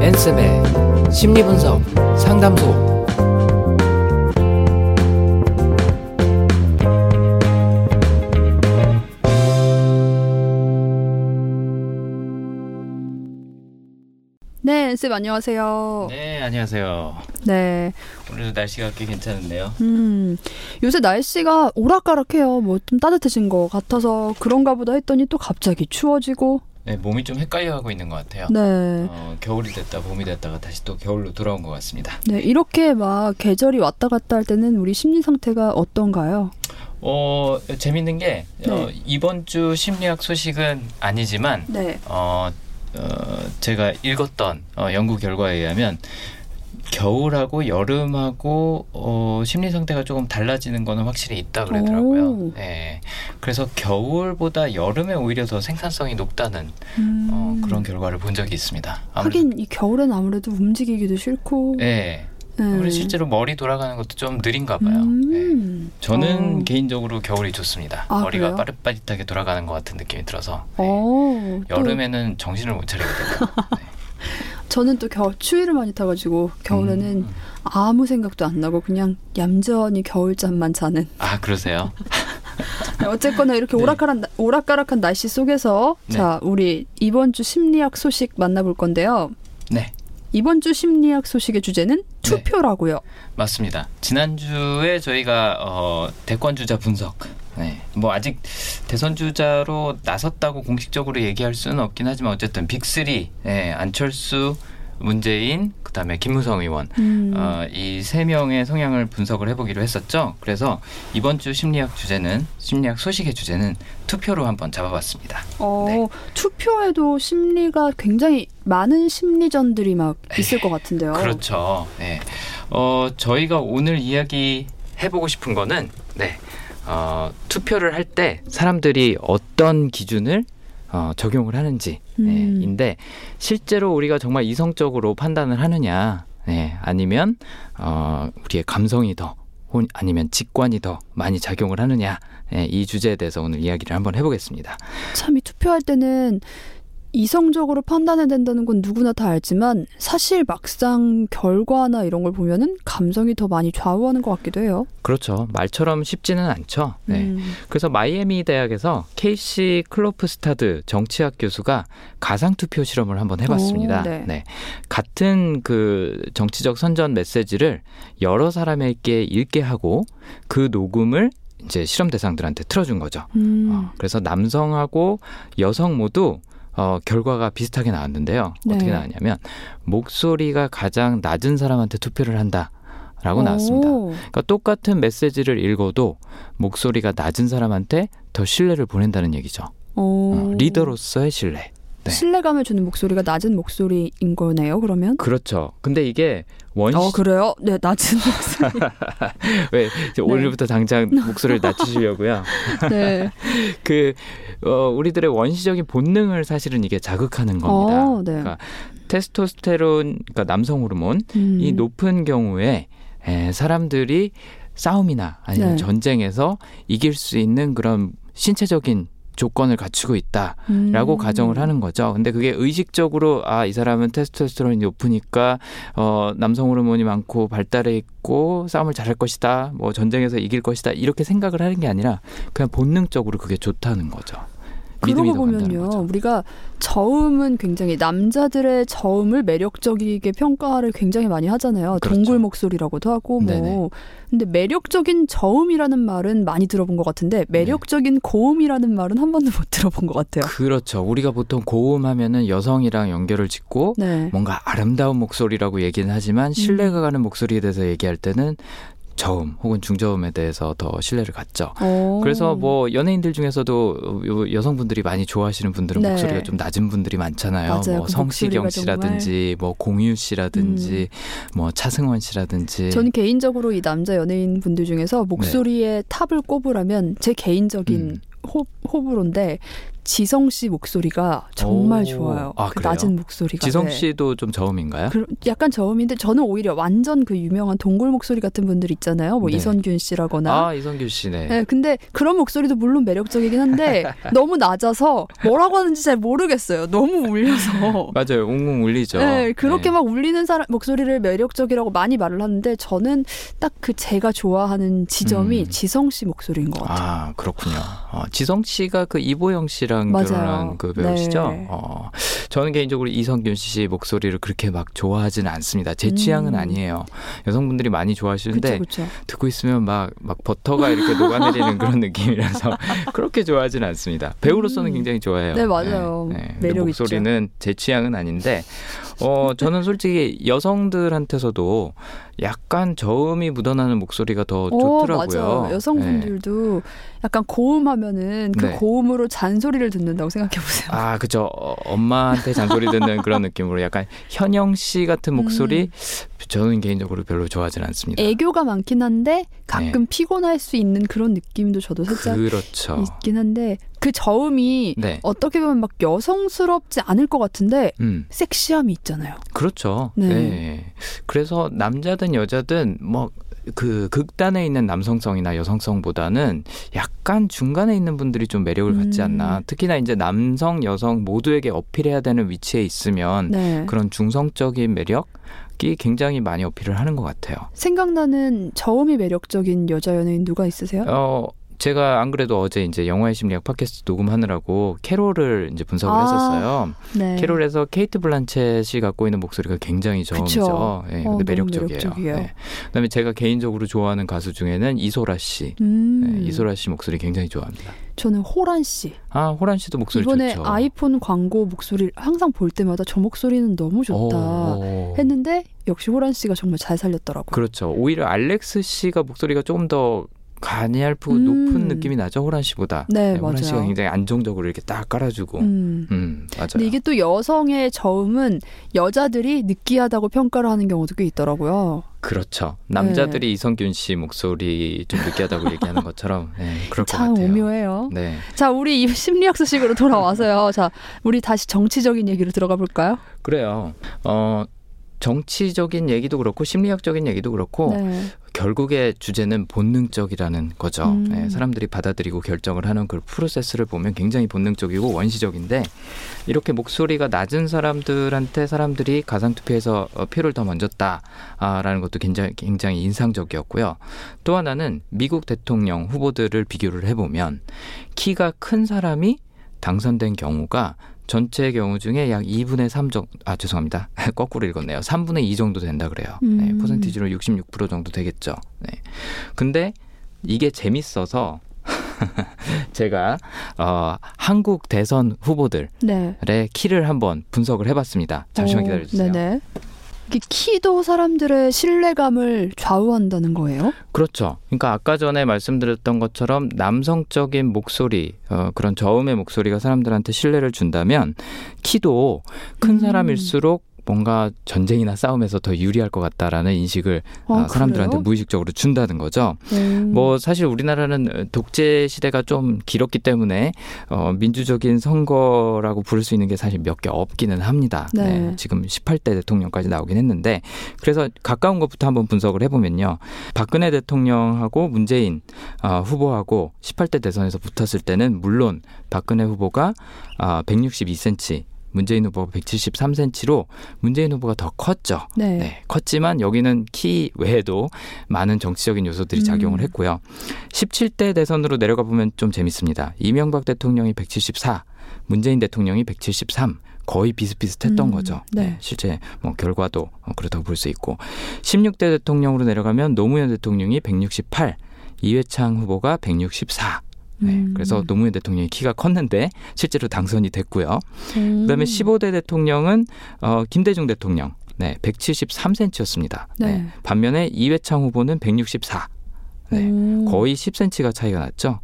엔쌤의 심리분석 상담소 네, 쌤 안녕하세요. 네, 안녕하세요. 네. 오늘도 날씨가 꽤 괜찮은데요. 음, 요새 날씨가 오락가락해요. 뭐 좀 따뜻해진 것 같아서 그런가 보다 했더니 또 갑자기 추워지고. 네, 몸이 좀 헷갈려하고 있는 것 같아요. 네. 어, 겨울이 됐다 봄이 됐다가 다시 또 겨울로 돌아온 것 같습니다. 네, 이렇게 막 계절이 왔다 갔다 할 때는 우리 심리 상태가 어떤가요? 어, 재밌는 게 어, 네. 이번 주 심리학 소식은 아니지만 네. 어, 어, 제가 읽었던 어, 연구 결과에 의하면 겨울하고 여름하고 어, 심리 상태가 조금 달라지는 거는 확실히 있다 그러더라고요. 오. 네. 그래서 겨울보다 여름에 오히려 더 생산성이 높다는 음, 어, 그런 결과를 본 적이 있습니다. 아무래도 하긴 이 겨울엔 아무래도 움직이기도 싫고. 네. 네. 아무래도 실제로 머리 돌아가는 것도 좀 느린가 봐요. 네. 음. 저는 어. 개인적으로 겨울이 좋습니다. 아, 머리가 그래요? 빠릿빠릿하게 돌아가는 것 같은 느낌이 들어서 네. 어, 또 여름에는 정신을 못 차리거든요. 네. 저는 또 겨울 추위를 많이 타가지고 겨울에는 음. 아무 생각도 안 나고 그냥 얌전히 겨울잠만 자는. 아 그러세요? 네, 어쨌거나 이렇게 네. 오락가락, 오락가락한 날씨 속에서 네. 자 우리 이번 주 심리학 소식 만나볼 건데요. 네. 이번 주 심리학 소식의 주제는 네. 투표라고요. 맞습니다. 지난주에 저희가 어, 대권 주자 분석. 네. 뭐 아직 대선 주자로 나섰다고 공식적으로 얘기할 수는 없긴 하지만 어쨌든 빅3 예, 안철수, 문재인, 그다음에 김무성 의원 음. 어, 이 세 명의 성향을 분석을 해보기로 했었죠. 그래서 이번 주 심리학 주제는 심리학 소식의 주제는 투표로 한번 잡아봤습니다. 어, 네. 투표에도 심리가 굉장히 많은 심리전들이 막 있을 것 같은데요. 그렇죠. 네. 어, 저희가 오늘 이야기 해보고 싶은 거는 네. 어, 투표를 할 때 사람들이 어떤 기준을 어, 적용을 하는지 네, 음. 인데 실제로 우리가 정말 이성적으로 판단을 하느냐 네, 아니면 어, 우리의 감성이 더 혼- 아니면 직관이 더 많이 작용을 하느냐 네, 이 주제에 대해서 오늘 이야기를 한번 해보겠습니다. 참 이 투표할 때는 이성적으로 판단해야 된다는 건 누구나 다 알지만 사실 막상 결과나 이런 걸 보면은 감성이 더 많이 좌우하는 것 같기도 해요. 그렇죠. 말처럼 쉽지는 않죠. 네. 음. 그래서 마이애미 대학에서 케이시 클로프스타드 정치학 교수가 가상 투표 실험을 한번 해봤습니다. 오, 네. 같은 그 정치적 선전 메시지를 여러 사람에게 읽게 하고 그 녹음을 이제 실험 대상들한테 틀어준 거죠. 음. 어, 그래서 남성하고 여성 모두 어, 결과가 비슷하게 나왔는데요. 네. 어떻게 나왔냐면 목소리가 가장 낮은 사람한테 투표를 한다. 라고 나왔습니다. 오. 그러니까 똑같은 메시지를 읽어도 목소리가 낮은 사람한테 더 신뢰를 보낸다는 얘기죠. 오. 어, 리더로서의 신뢰. 네. 신뢰감을 주는 목소리가 낮은 목소리인 거네요. 그러면? 그렇죠. 근데 이게 원시 어 그래요? 네 낮은 목소리. 왜 이제 오늘부터 당장 목소리를 낮추시려고요. 네. 그 어, 우리들의 원시적인 본능을 사실은 이게 자극하는 겁니다. 어, 네. 그러니까 테스토스테론, 그러니까 남성 호르몬 음. 이 높은 경우에 에, 사람들이 싸움이나 아니면 네. 전쟁에서 이길 수 있는 그런 신체적인 조건을 갖추고 있다라고 음. 가정을 하는 거죠. 근데 그게 의식적으로 아 이 사람은 테스토스테론이 높으니까 어 남성 호르몬이 많고 발달해 있고 싸움을 잘할 것이다. 뭐 전쟁에서 이길 것이다. 이렇게 생각을 하는 게 아니라 그냥 본능적으로 그게 좋다는 거죠. 그러고 보면요. 우리가 저음은 굉장히 남자들의 저음을 매력적이게 평가를 굉장히 많이 하잖아요. 그렇죠. 동굴 목소리라고도 하고 뭐. 네네. 근데 매력적인 저음이라는 말은 많이 들어본 것 같은데 매력적인 고음이라는 말은 한 번도 못 들어본 것 같아요. 그렇죠. 우리가 보통 고음 하면은 여성이랑 연결을 짓고 네. 뭔가 아름다운 목소리라고 얘기는 하지만 신뢰가 가는 목소리에 대해서 얘기할 때는 저음 혹은 중저음에 대해서 더 신뢰를 갖죠. 오. 그래서 뭐 연예인들 중에서도 요- 여성분들이 많이 좋아하시는 분들은 네. 목소리가 좀 낮은 분들이 많잖아요. 맞아요. 뭐 그 성시경 씨라든지 뭐 공유 씨라든지 뭐 차승원 씨라든지 저는 개인적으로 이 남자 연예인 분들 중에서 목소리의 탑을 꼽으라면 제 개인적인 네. 음. 호, 호불호인데 지성 씨 목소리가 정말 오. 좋아요. 아, 그? 낮은 목소리가. 지성 네. 씨도 좀 저음인가요? 그, 약간 저음인데 저는 오히려 완전 그 유명한 동굴 목소리 같은 분들 있잖아요. 뭐 네. 이선균 씨라거나. 아 이성규 씨네. 네, 근데 그런 목소리도 물론 매력적이긴 한데 너무 낮아서 뭐라고 하는지 잘 모르겠어요. 너무 울려서. 맞아요, 웅웅 울리죠. 네, 그렇게 네. 막 울리는 사람 목소리를 매력적이라고 많이 말을 하는데 저는 딱 그 제가 좋아하는 지점이 음. 지성 씨 목소리인 것 같아요. 아 그렇군요. 어, 지성 씨가 그 이보영 씨랑 맞아요. 결혼한 그 배우시죠. 네. 어, 저는 개인적으로 이성균 씨 목소리를 그렇게 막 좋아하지는 않습니다. 제 음. 취향은 아니에요. 여성분들이 많이 좋아하시는데 그렇죠, 그렇죠. 듣고 있으면 막, 막 버터가 이렇게 녹아내리는 그런 느낌이라서 그렇게 좋아하지는 않습니다. 배우로서는 음. 굉장히 좋아해요. 네, 맞아요. 근데 매력 있죠. 목소리는 제 취향은 아닌데, 어, 저는 솔직히 여성들한테서도 약간 저음이 묻어나는 목소리가 더 어, 좋더라고요. 맞아요. 여성분들도 약간 고음하면은 그 네. 고음으로 잔소리를 듣는다고 생각해 보세요. 아, 그죠. 어, 엄마한테 잔소리 듣는 그런 느낌으로 약간 현영 씨 같은 목소리, 음. 저는 개인적으로 별로 좋아하지는 않습니다. 애교가 많긴 한데 가끔 피곤할 수 있는 그런 느낌도 저도 살짝 네. 그렇죠. 있긴 한데 그 저음이 네. 어떻게 보면 막 여성스럽지 않을 것 같은데 음. 섹시함이 있잖아요. 그렇죠. 네. 네. 그래서 남자든 여자든 뭐 그 극단에 있는 남성성이나 여성성보다는 약간 중간에 있는 분들이 좀 매력을 갖지 음. 않나. 특히나 이제 남성, 여성 모두에게 어필해야 되는 위치에 있으면 네. 그런 중성적인 매력 이 굉장히 많이 어필을 하는 것 같아요. 생각나는 저음이 매력적인 여자 연예인 누가 있으세요? 어, 제가 안 그래도 어제 이제 영화의 심리학 팟캐스트 녹음하느라고 캐롤을 이제 분석을 아, 했었어요. 네. 캐롤에서 케이트 블란쳇이 갖고 있는 목소리가 굉장히 저음이죠. 예, 어, 근데 너무 매력적이에요. 매력적이에요. 예. 그다음에 제가 개인적으로 좋아하는 가수 중에는 이소라 씨. 음, 예, 이소라 씨 목소리 굉장히 좋아합니다. 저는 호란 씨. 아 호란 씨도 목소리 이번에 좋죠. 아이폰 광고 목소리를 항상 볼 때마다 저 목소리는 너무 좋다 오. 했는데 역시 호란 씨가 정말 잘 살렸더라고요. 그렇죠. 오히려 알렉스 씨가 목소리가 조금 더 가냘프고 음. 높은 느낌이 나죠 호란 씨보다. 네, 호란 맞아요. 씨가 굉장히 안정적으로 이렇게 딱 깔아주고. 음, 음. 맞아요. 근데 이게 또 여성의 저음은 여자들이 느끼하다고 평가를 하는 경우도 꽤 있더라고요. 그렇죠. 네. 남자들이 이성균 씨 목소리 좀 느끼하다고 얘기하는 것처럼 네, 그럴 것참 같아요. 오묘해요. 네. 자, 우리 이 심리학 소식으로 돌아와서요. 자, 우리 다시 정치적인 얘기로 들어가 볼까요? 그래요. 어, 정치적인 얘기도 그렇고 심리학적인 얘기도 그렇고 네. 결국의 주제는 본능적이라는 거죠. 음. 네, 사람들이 받아들이고 결정을 하는 그 프로세스를 보면 굉장히 본능적이고 원시적인데 이렇게 목소리가 낮은 사람들한테 사람들이 가상투표에서 어, 표를 더 만졌다라는 것도 굉장히, 굉장히 인상적이었고요. 또 하나는 미국 대통령 후보들을 비교를 해보면 키가 큰 사람이 당선된 경우가 전체 경우 중에 약 2분의 3 정도, 아, 죄송합니다. 거꾸로 읽었네요. 3분의 2 정도 된다 그래요. 네, 음. 퍼센티지로 66% 정도 되겠죠. 네. 근데 이게 재밌어서 제가 어, 한국 대선 후보들의 네. 키를 한번 분석을 해봤습니다. 잠시만 어, 기다려 주세요. 네네. 이게 키도 사람들의 신뢰감을 좌우한다는 거예요? 그렇죠. 그러니까 아까 전에 말씀드렸던 것처럼 남성적인 목소리, 어, 그런 저음의 목소리가 사람들한테 신뢰를 준다면 키도 큰 음. 사람일수록 뭔가 전쟁이나 싸움에서 더 유리할 것 같다라는 인식을 아, 어, 사람들한테 그래요? 무의식적으로 준다는 거죠. 음. 뭐 사실 우리나라는 독재 시대가 좀 길었기 때문에 어, 민주적인 선거라고 부를 수 있는 게 사실 몇 개 없기는 합니다. 네. 지금 18대 대통령까지 나오긴 했는데 그래서 가까운 것부터 한번 분석을 해보면요. 박근혜 대통령하고 문재인 어, 후보하고 18대 대선에서 붙었을 때는 물론 박근혜 후보가 아, 162cm 문재인 후보가 173cm로 문재인 후보가 더 컸죠. 네. 네, 컸지만 여기는 키 외에도 많은 정치적인 요소들이 음. 작용을 했고요. 17대 대선으로 내려가 보면 좀 재밌습니다. 이명박 대통령이 174, 문재인 대통령이 173. 거의 비슷비슷했던 음, 거죠. 네. 실제 뭐 결과도 어, 그렇다고 볼 수 있고 16대 대통령으로 내려가면 노무현 대통령이 168, 이회창 후보가 164. 네, 음. 그래서 노무현 대통령이 키가 컸는데 실제로 당선이 됐고요. 음. 그다음에 15대 대통령은 어, 김대중 대통령 네, 173cm였습니다. 네. 반면에 이회창 후보는 164. 네. 음. 거의 10cm가 차이가 났죠.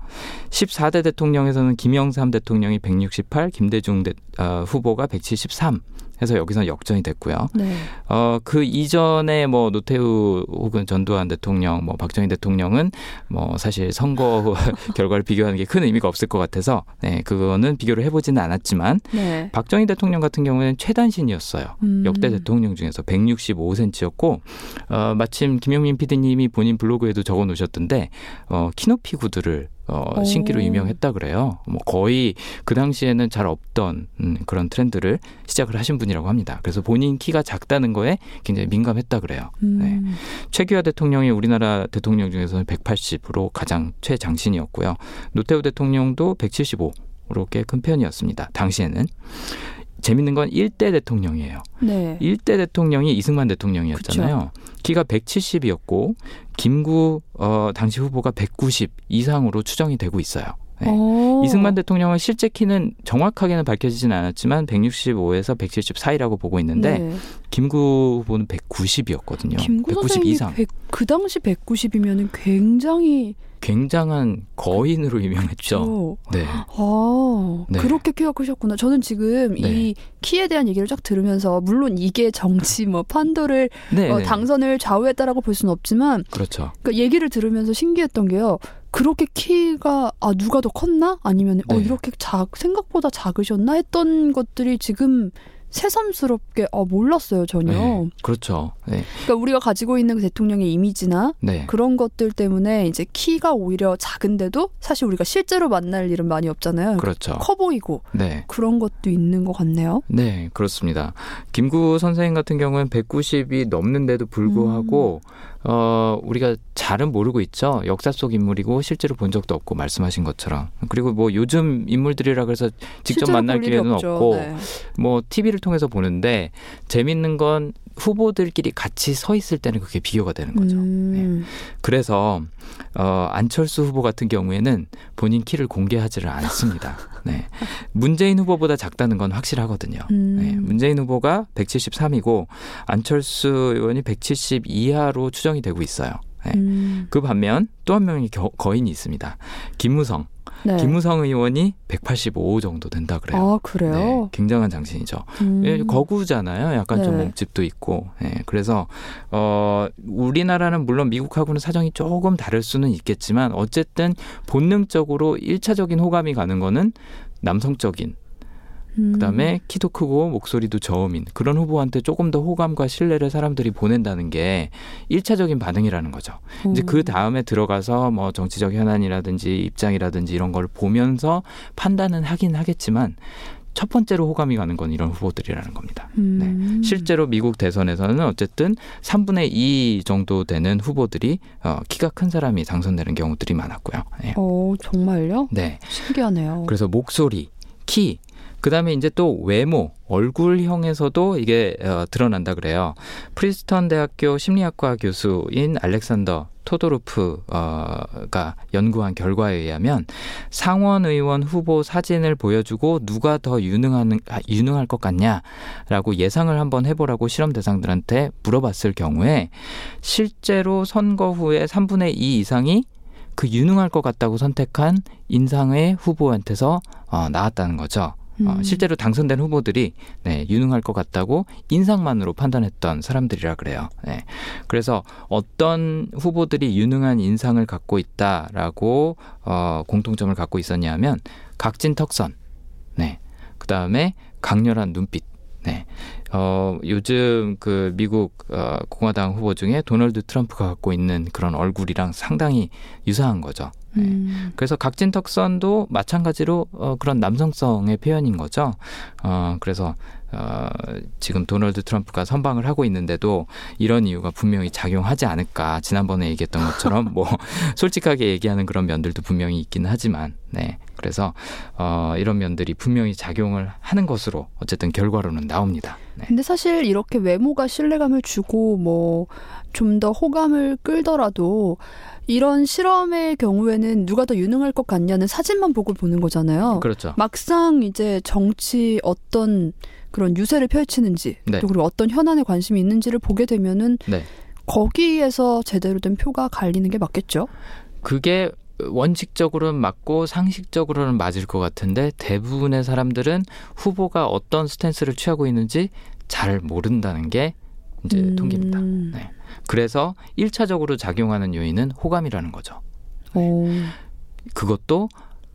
14대 대통령에서는 김영삼 대통령이 168, 김대중 대, 어, 후보가 173. 해서 여기서 역전이 됐고요. 네. 어, 그 이전에 뭐 노태우 혹은 전두환 대통령, 뭐 박정희 대통령은 뭐 사실 선거 결과를 비교하는 게 큰 의미가 없을 것 같아서 네, 그거는 비교를 해보지는 않았지만 네. 박정희 대통령 같은 경우에는 최단신이었어요. 음. 역대 대통령 중에서 165cm였고 어, 마침 김용민 PD님이 본인 블로그에도 적어 놓으셨던데 어, 키높이 구두를 어, 오. 신기로 유명했다 그래요. 뭐 거의 그 당시에는 잘 없던 음, 그런 트렌드를 시작을 하신 분이라고 합니다. 그래서 본인 키가 작다는 거에 굉장히 민감했다 그래요. 음. 네. 최규하 대통령이 우리나라 대통령 중에서는 180으로 가장 최장신이었고요. 노태우 대통령도 175로 꽤큰 편이었습니다. 당시에는. 재밌는 건 1대 대통령이에요. 네. 1대 대통령이 이승만 대통령이었잖아요. 키가 170이었고 김구 어, 당시 후보가 190 이상으로 추정이 되고 있어요. 네. 오. 이승만 대통령은 실제 키는 정확하게는 밝혀지지는 않았지만 165에서 170 사이라고 보고 있는데 네. 김구 후보는 190이었거든요. 김구 190 선생님이 이상. 100, 그 당시 190이면은 굉장히 굉장한 거인으로 유명했죠. 어, 네. 아, 네. 그렇게 키가 크셨구나. 저는 지금 네. 이 키에 대한 얘기를 쫙 들으면서 물론 이게 정치 뭐 판도를 네. 어, 네. 당선을 좌우했다라고 볼 수는 없지만 그렇죠. 그 얘기를 들으면서 신기했던 게요. 그렇게 키가 아 누가 더 컸나 아니면 어 네. 이렇게 작 생각보다 작으셨나 했던 것들이 지금 새삼스럽게 어 몰랐어요 전혀. 네. 그렇죠. 네. 그러니까 우리가 가지고 있는 그 대통령의 이미지나 네. 그런 것들 때문에 이제 키가 오히려 작은데도 사실 우리가 실제로 만날 일은 많이 없잖아요. 그렇죠. 커 보이고 네. 그런 것도 있는 것 같네요. 네, 그렇습니다. 김구 선생님 같은 경우는 190이 넘는데도 불구하고 어 우리가 잘은 모르고 있죠. 역사 속 인물이고 실제로 본 적도 없고 말씀하신 것처럼. 그리고 뭐 요즘 인물들이라 그래서 직접 만날 기회는 없죠. 없고 네. 뭐 TV를 통해서 보는데 재밌는 건 후보들끼리 같이 서 있을 때는 그게 비교가 되는 거죠. 음, 그래서 어, 안철수 후보 같은 경우에는 본인 키를 공개하지를 않습니다. 네. 문재인 후보보다 작다는 건 확실하거든요. 음. 네. 문재인 후보가 173이고 안철수 의원이 170 이하로 추정이 되고 있어요. 네. 음, 그 반면 또 한 명의 겨- 거인이 있습니다. 김무성. 네. 김무성 의원이 185 정도 된다 그래요. 아 네, 그래요? 굉장한 장신이죠. 음. 예, 거구잖아요. 약간 좀 네. 몸집도 있고. 예, 그래서 어 우리나라는 물론 미국하고는 사정이 조금 다를 수는 있겠지만 어쨌든 본능적으로 일차적인 호감이 가는 거는 남성적인 음. 그다음에 키도 크고 목소리도 저음인 그런 후보한테 조금 더 호감과 신뢰를 사람들이 보낸다는 게 일차적인 반응이라는 거죠. 이제 음. 그 다음에 들어가서 뭐 정치적 현안이라든지 입장이라든지 이런 걸 보면서 판단은 하긴 하겠지만 첫 번째로 호감이 가는 건 이런 후보들이라는 겁니다. 음. 네. 실제로 미국 대선에서는 어쨌든 3분의 2 정도 되는 후보들이 어, 키가 큰 사람이 당선되는 경우들이 많았고요. 네. 어 정말요? 네. 신기하네요. 그래서 목소리, 키, 그 다음에 이제 또 외모, 얼굴형에서도 이게 어, 드러난다 그래요. 프린스턴 대학교 심리학과 교수인 알렉산더 토도로프가 연구한 결과에 의하면 상원 의원 후보 사진을 보여주고 누가 더 유능한, 아, 유능할 것 같냐라고 예상을 한번 해보라고 실험 대상들한테 물어봤을 경우에 실제로 선거 후에 3분의 2 이상이 그 유능할 것 같다고 선택한 인상의 후보한테서 어, 나왔다는 거죠. 어, 음. 실제로 당선된 후보들이 네, 유능할 것 같다고 인상만으로 판단했던 사람들이라 그래요. 네. 그래서 어떤 후보들이 유능한 인상을 갖고 있다라고 어, 공통점을 갖고 있었냐면 각진 턱선, 네, 그 다음에 강렬한 눈빛. 네. 어, 요즘 그 미국 어, 공화당 후보 중에 도널드 트럼프가 갖고 있는 그런 얼굴이랑 상당히 유사한 거죠. 네. 음. 그래서 각진 턱선도 마찬가지로 어, 그런 남성성의 표현인 거죠. 어, 그래서 어, 지금 도널드 트럼프가 선방을 하고 있는데도 이런 이유가 분명히 작용하지 않을까. 지난번에 얘기했던 것처럼 뭐 솔직하게 얘기하는 그런 면들도 분명히 있기는 하지만, 네. 그래서 어, 이런 면들이 분명히 작용을 하는 것으로 어쨌든 결과로는 나옵니다. 네. 근데 사실 이렇게 외모가 신뢰감을 주고 뭐 좀 더 호감을 끌더라도 이런 실험의 경우에는 누가 더 유능할 것 같냐는 사진만 보고 보는 거잖아요. 그렇죠. 막상 이제 정치 어떤 그런 유세를 펼치는지 네. 또 그리고 어떤 현안에 관심이 있는지를 보게 되면은 네. 거기에서 제대로 된 표가 갈리는 게 맞겠죠. 그게 원칙적으로는 맞고 상식적으로는 맞을 것 같은데 대부분의 사람들은 후보가 어떤 스탠스를 취하고 있는지 잘 모른다는 게 이제 음. 통계입니다. 네. 그래서 1차적으로 작용하는 요인은 호감이라는 거죠. 오. 그것도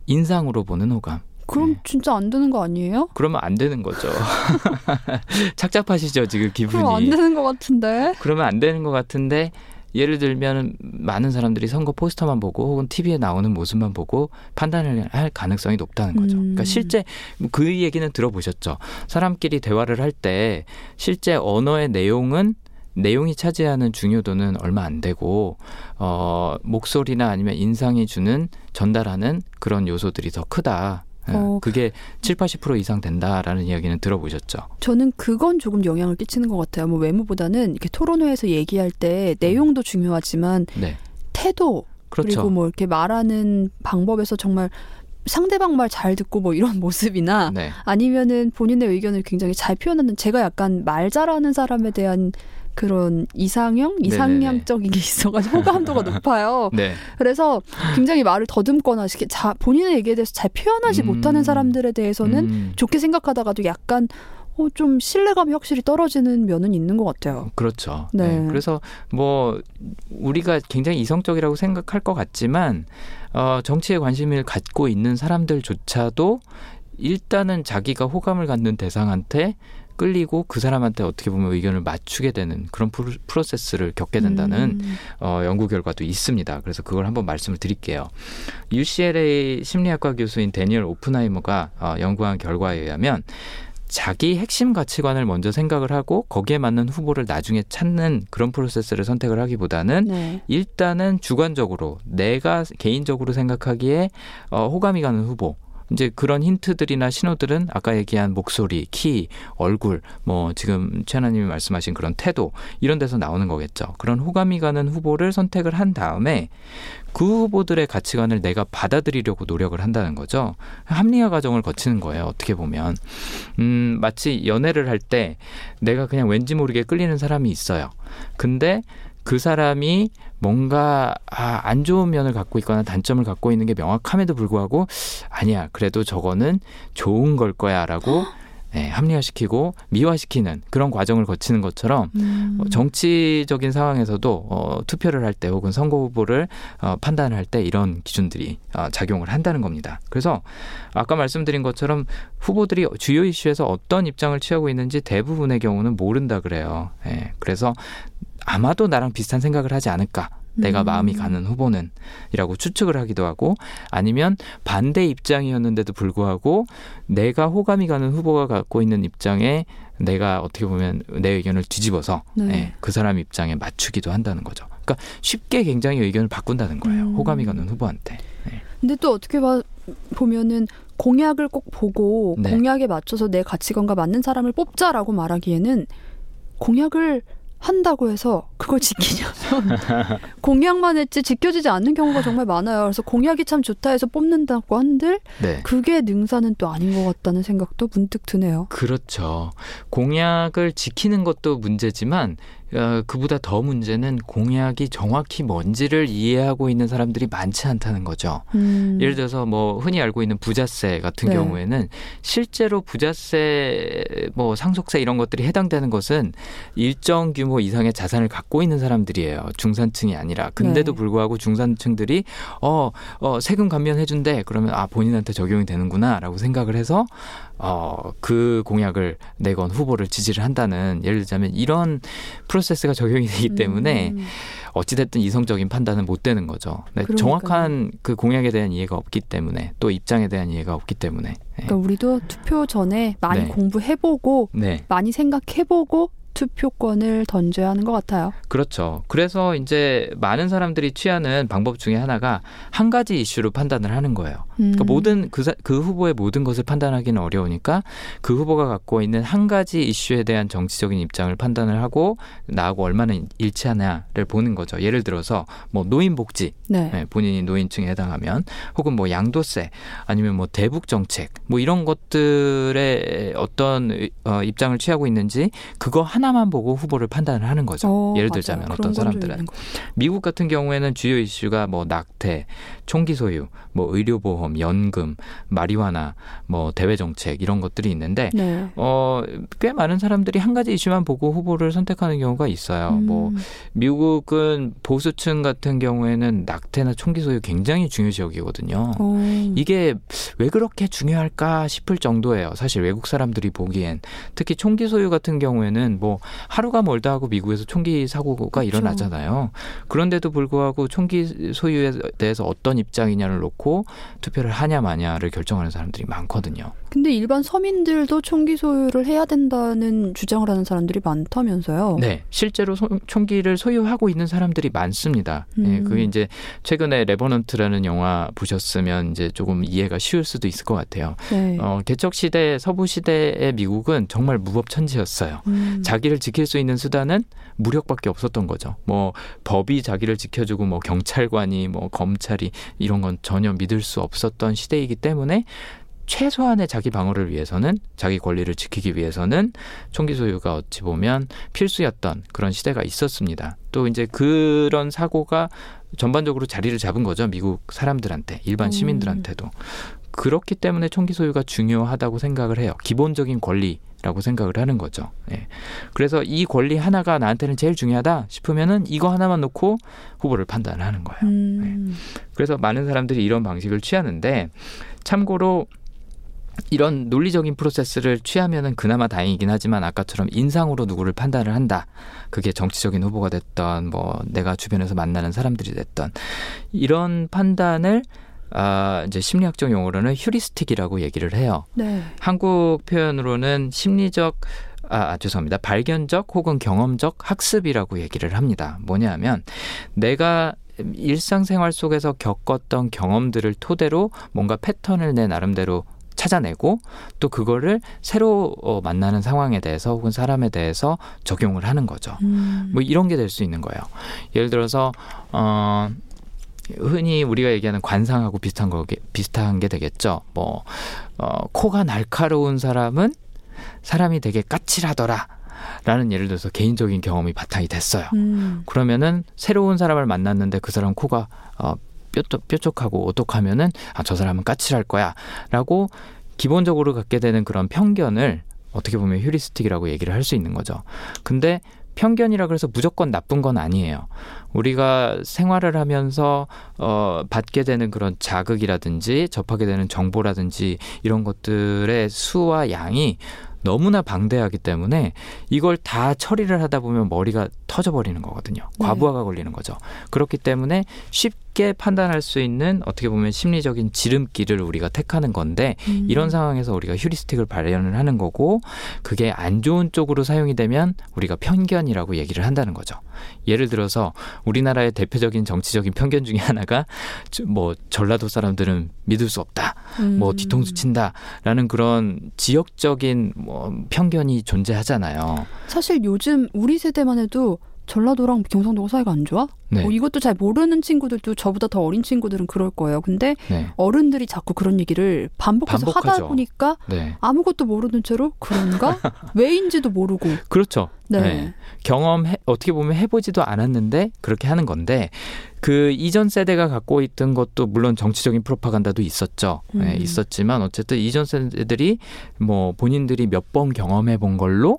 인상으로 보는 호감. 그럼 네. 진짜 안 되는 거 아니에요? 그러면 안 되는 거죠. 착잡하시죠, 지금 그럼 안 기분이. 되는 것 같은데. 그러면 안 되는 것 같은데 예를 들면 많은 사람들이 선거 포스터만 보고 혹은 TV에 나오는 모습만 보고 판단을 할 가능성이 높다는 거죠. 음. 그러니까 실제 그 얘기는 들어보셨죠. 사람끼리 대화를 할 때 실제 언어의 내용은 내용이 차지하는 중요도는 얼마 안 되고 어 목소리나 아니면 인상이 주는 전달하는 그런 요소들이 더 크다. 예, 어. 그게 7, 80% 이상 된다라는 이야기는 들어보셨죠. 저는 그건 조금 영향을 끼치는 것 같아요. 뭐 외모보다는 이렇게 토론회에서 얘기할 때 내용도 중요하지만 네. 태도 그렇죠. 그리고 뭐 이렇게 말하는 방법에서 정말 상대방 말 잘 듣고 뭐 이런 모습이나 네. 아니면은 본인의 의견을 굉장히 잘 표현하는 제가 약간 말 잘하는 사람에 대한 그런 이상형, 이상향적인 게 있어가지고 호감도가 높아요. 네. 그래서 굉장히 말을 더듬거나 이렇게 자, 본인의 얘기에 대해서 잘 표현하지 음. 못하는 사람들에 대해서는 음. 좋게 생각하다가도 약간 어, 좀 신뢰감이 확실히 떨어지는 면은 있는 것 같아요. 그렇죠. 네. 네. 그래서 뭐 우리가 굉장히 이성적이라고 생각할 것 같지만 어, 정치에 관심을 갖고 있는 사람들조차도 일단은 자기가 호감을 갖는 대상한테 끌리고 그 사람한테 어떻게 보면 의견을 맞추게 되는 그런 프로- 프로세스를 겪게 된다는 음. 어, 연구 결과도 있습니다. 그래서 그걸 한번 말씀을 드릴게요. UCLA 심리학과 교수인 데니얼 오프나이머가 어, 연구한 결과에 의하면 자기 핵심 가치관을 먼저 생각을 하고 거기에 맞는 후보를 나중에 찾는 그런 프로세스를 선택을 하기보다는 네. 일단은 주관적으로 내가 개인적으로 생각하기에 어, 호감이 가는 후보 이제 그런 힌트들이나 신호들은 아까 얘기한 목소리, 키, 얼굴, 뭐 지금 최하나님이 말씀하신 그런 태도 이런 데서 나오는 거겠죠. 그런 호감이 가는 후보를 선택을 한 다음에 그 후보들의 가치관을 내가 받아들이려고 노력을 한다는 거죠. 합리화 과정을 거치는 거예요. 어떻게 보면 음, 마치 연애를 할 때 내가 그냥 왠지 모르게 끌리는 사람이 있어요. 근데 그 사람이 뭔가 아, 안 좋은 면을 갖고 있거나 단점을 갖고 있는 게 명확함에도 불구하고 아니야 그래도 저거는 좋은 걸 거야라고 네, 합리화시키고 미화시키는 그런 과정을 거치는 것처럼 음. 어, 정치적인 상황에서도 어, 투표를 할 때 혹은 선거 후보를 어, 판단을 할 때 이런 기준들이 어, 작용을 한다는 겁니다. 그래서 아까 말씀드린 것처럼 후보들이 주요 이슈에서 어떤 입장을 취하고 있는지 대부분의 경우는 모른다 그래요. 예, 그래서 아마도 나랑 비슷한 생각을 하지 않을까. 내가 음. 마음이 가는 후보는 이라고 추측을 하기도 하고 아니면 반대 입장이었는데도 불구하고 내가 호감이 가는 후보가 갖고 있는 입장에 내가 어떻게 보면 내 의견을 뒤집어서 네. 예, 그 사람 입장에 맞추기도 한다는 거죠. 그러니까 쉽게 굉장히 의견을 바꾼다는 거예요. 음. 호감이 가는 후보한테. 예. 근데 또 어떻게 봐, 보면은 공약을 꼭 보고 네. 공약에 맞춰서 내 가치관과 맞는 사람을 뽑자라고 말하기에는 공약을 한다고 해서 그걸 지키냐면 공약만 했지 지켜지지 않는 경우가 정말 많아요. 그래서 공약이 참 좋다 해서 뽑는다고 한들 네. 그게 능사는 또 아닌 것 같다는 생각도 문득 드네요. 그렇죠. 공약을 지키는 것도 문제지만 어, 그보다 더 문제는 공약이 정확히 뭔지를 이해하고 있는 사람들이 많지 않다는 거죠. 음. 예를 들어서 뭐 흔히 알고 있는 부자세 같은 네. 경우에는 실제로 부자세 뭐 상속세 이런 것들이 해당되는 것은 일정 규모 이상의 자산을 갖고 있는 사람들이에요. 중산층이 아니라. 근데도 네. 불구하고 중산층들이 어, 어 세금 감면해 준대. 그러면 아 본인한테 적용이 되는구나라고 생각을 해서 어, 그 공약을 내건 후보를 지지를 한다는 예를 들자면 이런 프로세스가 적용이 되기 때문에 음. 어찌됐든 이성적인 판단은 못 되는 거죠. 네. 정확한 그 공약에 대한 이해가 없기 때문에 또 입장에 대한 이해가 없기 때문에. 네. 그러니까 우리도 투표 전에 많이 네. 공부해보고 네, 많이 생각해보고 투표권을 던져야 하는 것 같아요. 그렇죠. 그래서 이제 많은 사람들이 취하는 방법 중에 하나가 한 가지 이슈로 판단을 하는 거예요. 그러니까 음. 모든 그, 사- 그 후보의 모든 것을 판단하기는 어려우니까 그 후보가 갖고 있는 한 가지 이슈에 대한 정치적인 입장을 판단을 하고 나하고 얼마나 일치하냐를 보는 거죠. 예를 들어서 뭐 노인 복지, 네. 네, 본인이 노인층에 해당하면 혹은 뭐 양도세 아니면 뭐 대북 정책 뭐 이런 것들의 어떤 어, 입장을 취하고 있는지 그거 하나만 보고 후보를 판단을 하는 거죠. 어, 예를. 들자면 맞아요. 어떤 사람들은. 미국 같은 경우에는 주요 이슈가 뭐 낙태, 총기 소유, 뭐 의료보험, 연금, 마리화나, 뭐 대외 정책 이런 것들이 있는데 네. 어, 꽤 많은 사람들이 한 가지 이슈만 보고 후보를 선택하는 경우가 있어요. 뭐 음. 미국은 보수층 같은 경우에는 낙태나 총기 소유 굉장히 중요시 여기거든요. 어. 이게 왜 그렇게 중요할까 싶을 정도예요. 사실 외국 사람들이 보기엔 특히 총기 소유 같은 경우에는 뭐 하루가 멀다 하고 미국에서 총기 사고가 그쵸. 일어나잖아요. 그런데도 불구하고 총기 소유에 대해서 어떤 입장이냐를 놓고 투표를 하냐 마냐를 결정하는 사람들이 많거든요. 근데 일반 서민들도 총기 소유를 해야 된다는 주장을 하는 사람들이 많다면서요. 네, 실제로 소- 총기를 소유하고 있는 사람들이 많습니다. 예, 음. 그게 이제 최근에 Revenant라는 영화 보셨으면 이제 조금 이해가 쉬울 수도 있을 것 같아요. 네. 어, 개척 시대, 서부 시대의 미국은 정말 무법천지였어요. 음. 자기를 지킬 수 있는 수단은 무력밖에 없었던 거죠. 뭐 법이 자기를 지켜주고 뭐 경찰관이 뭐 검찰이 이런 건 전혀 믿을 수 없었던 시대이기 때문에 최소한의 자기 방어를 위해서는 자기 권리를 지키기 위해서는 총기 소유가 어찌 보면 필수였던 그런 시대가 있었습니다. 또 이제 그런 사고가 전반적으로 자리를 잡은 거죠. 미국 사람들한테 일반 음. 시민들한테도 그렇기 때문에 총기 소유가 중요하다고 생각을 해요. 기본적인 권리 라고 생각을 하는 거죠. 예. 그래서 이 권리 하나가 나한테는 제일 중요하다 싶으면은 이거 하나만 놓고 후보를 판단하는 거예요. 음. 그래서 많은 사람들이 이런 방식을 취하는데 참고로 이런 논리적인 프로세스를 취하면은 그나마 다행이긴 하지만 아까처럼 인상으로 누구를 판단을 한다. 그게 정치적인 후보가 됐던 뭐 내가 주변에서 만나는 사람들이 됐던 이런 판단을 아 이제 심리학적 용어로는 휴리스틱이라고 얘기를 해요. 네. 한국 표현으로는 심리적 아, 아, 죄송합니다. 발견적 혹은 경험적 학습이라고 얘기를 합니다. 뭐냐면 내가 일상생활 속에서 겪었던 경험들을 토대로 뭔가 패턴을 내 나름대로 찾아내고 또 그거를 새로 어, 만나는 상황에 대해서 혹은 사람에 대해서 적용을 하는 거죠. 음. 뭐 이런 게 될 수 있는 거예요. 예를 들어서 어 흔히 우리가 얘기하는 관상하고 비슷한 거 비슷한 게 되겠죠. 뭐 어, 코가 날카로운 사람은 사람이 되게 까칠하더라. 라는 예를 들어서 개인적인 경험이 바탕이 됐어요. 음. 그러면은 새로운 사람을 만났는데 그 사람 코가 어, 뾰족, 뾰족 하고 오똑하면은 아, 저 사람은 까칠할 거야. 라고 기본적으로 갖게 되는 그런 편견을 어떻게 보면 휴리스틱이라고 얘기를 할 수 있는 거죠. 근데 편견이라 그래서 무조건 나쁜 건 아니에요. 우리가 생활을 하면서 어 받게 되는 그런 자극이라든지 접하게 되는 정보라든지 이런 것들의 수와 양이 너무나 방대하기 때문에 이걸 다 처리를 하다 보면 머리가 터져 버리는 거거든요. 네. 과부하가 걸리는 거죠. 그렇기 때문에 쉽게 판단할 수 있는 어떻게 보면 심리적인 지름길을 우리가 택하는 건데 음. 이런 상황에서 우리가 휴리스틱을 발현을 하는 거고 그게 안 좋은 쪽으로 사용이 되면 우리가 편견이라고 얘기를 한다는 거죠. 예를 들어서 우리나라의 대표적인 정치적인 편견 중에 하나가 저- 뭐 전라도 사람들은 믿을 수 없다. 뭐 음. 뒤통수 친다라는 그런 지역적인 뭐 편견이 존재하잖아요. 사실 요즘 우리 세대만 해도 전라도랑 경상도가 사이가 안 좋아? 네. 뭐 이것도 잘 모르는 친구들도 저보다 더 어린 친구들은 그럴 거예요. 근데 네. 어른들이 자꾸 그런 얘기를 반복해서 하다 반복하죠. 보니까 네. 아무것도 모르는 채로 그런가? 왜인지도 모르고. 그렇죠. 네. 네. 경험 해 어떻게 보면 해보지도 않았는데 그렇게 하는 건데 그 이전 세대가 갖고 있던 것도 물론 정치적인 프로파간다도 있었죠. 네, 음. 있었지만 어쨌든 이전 세대들이 뭐 본인들이 몇 번 경험해 본 걸로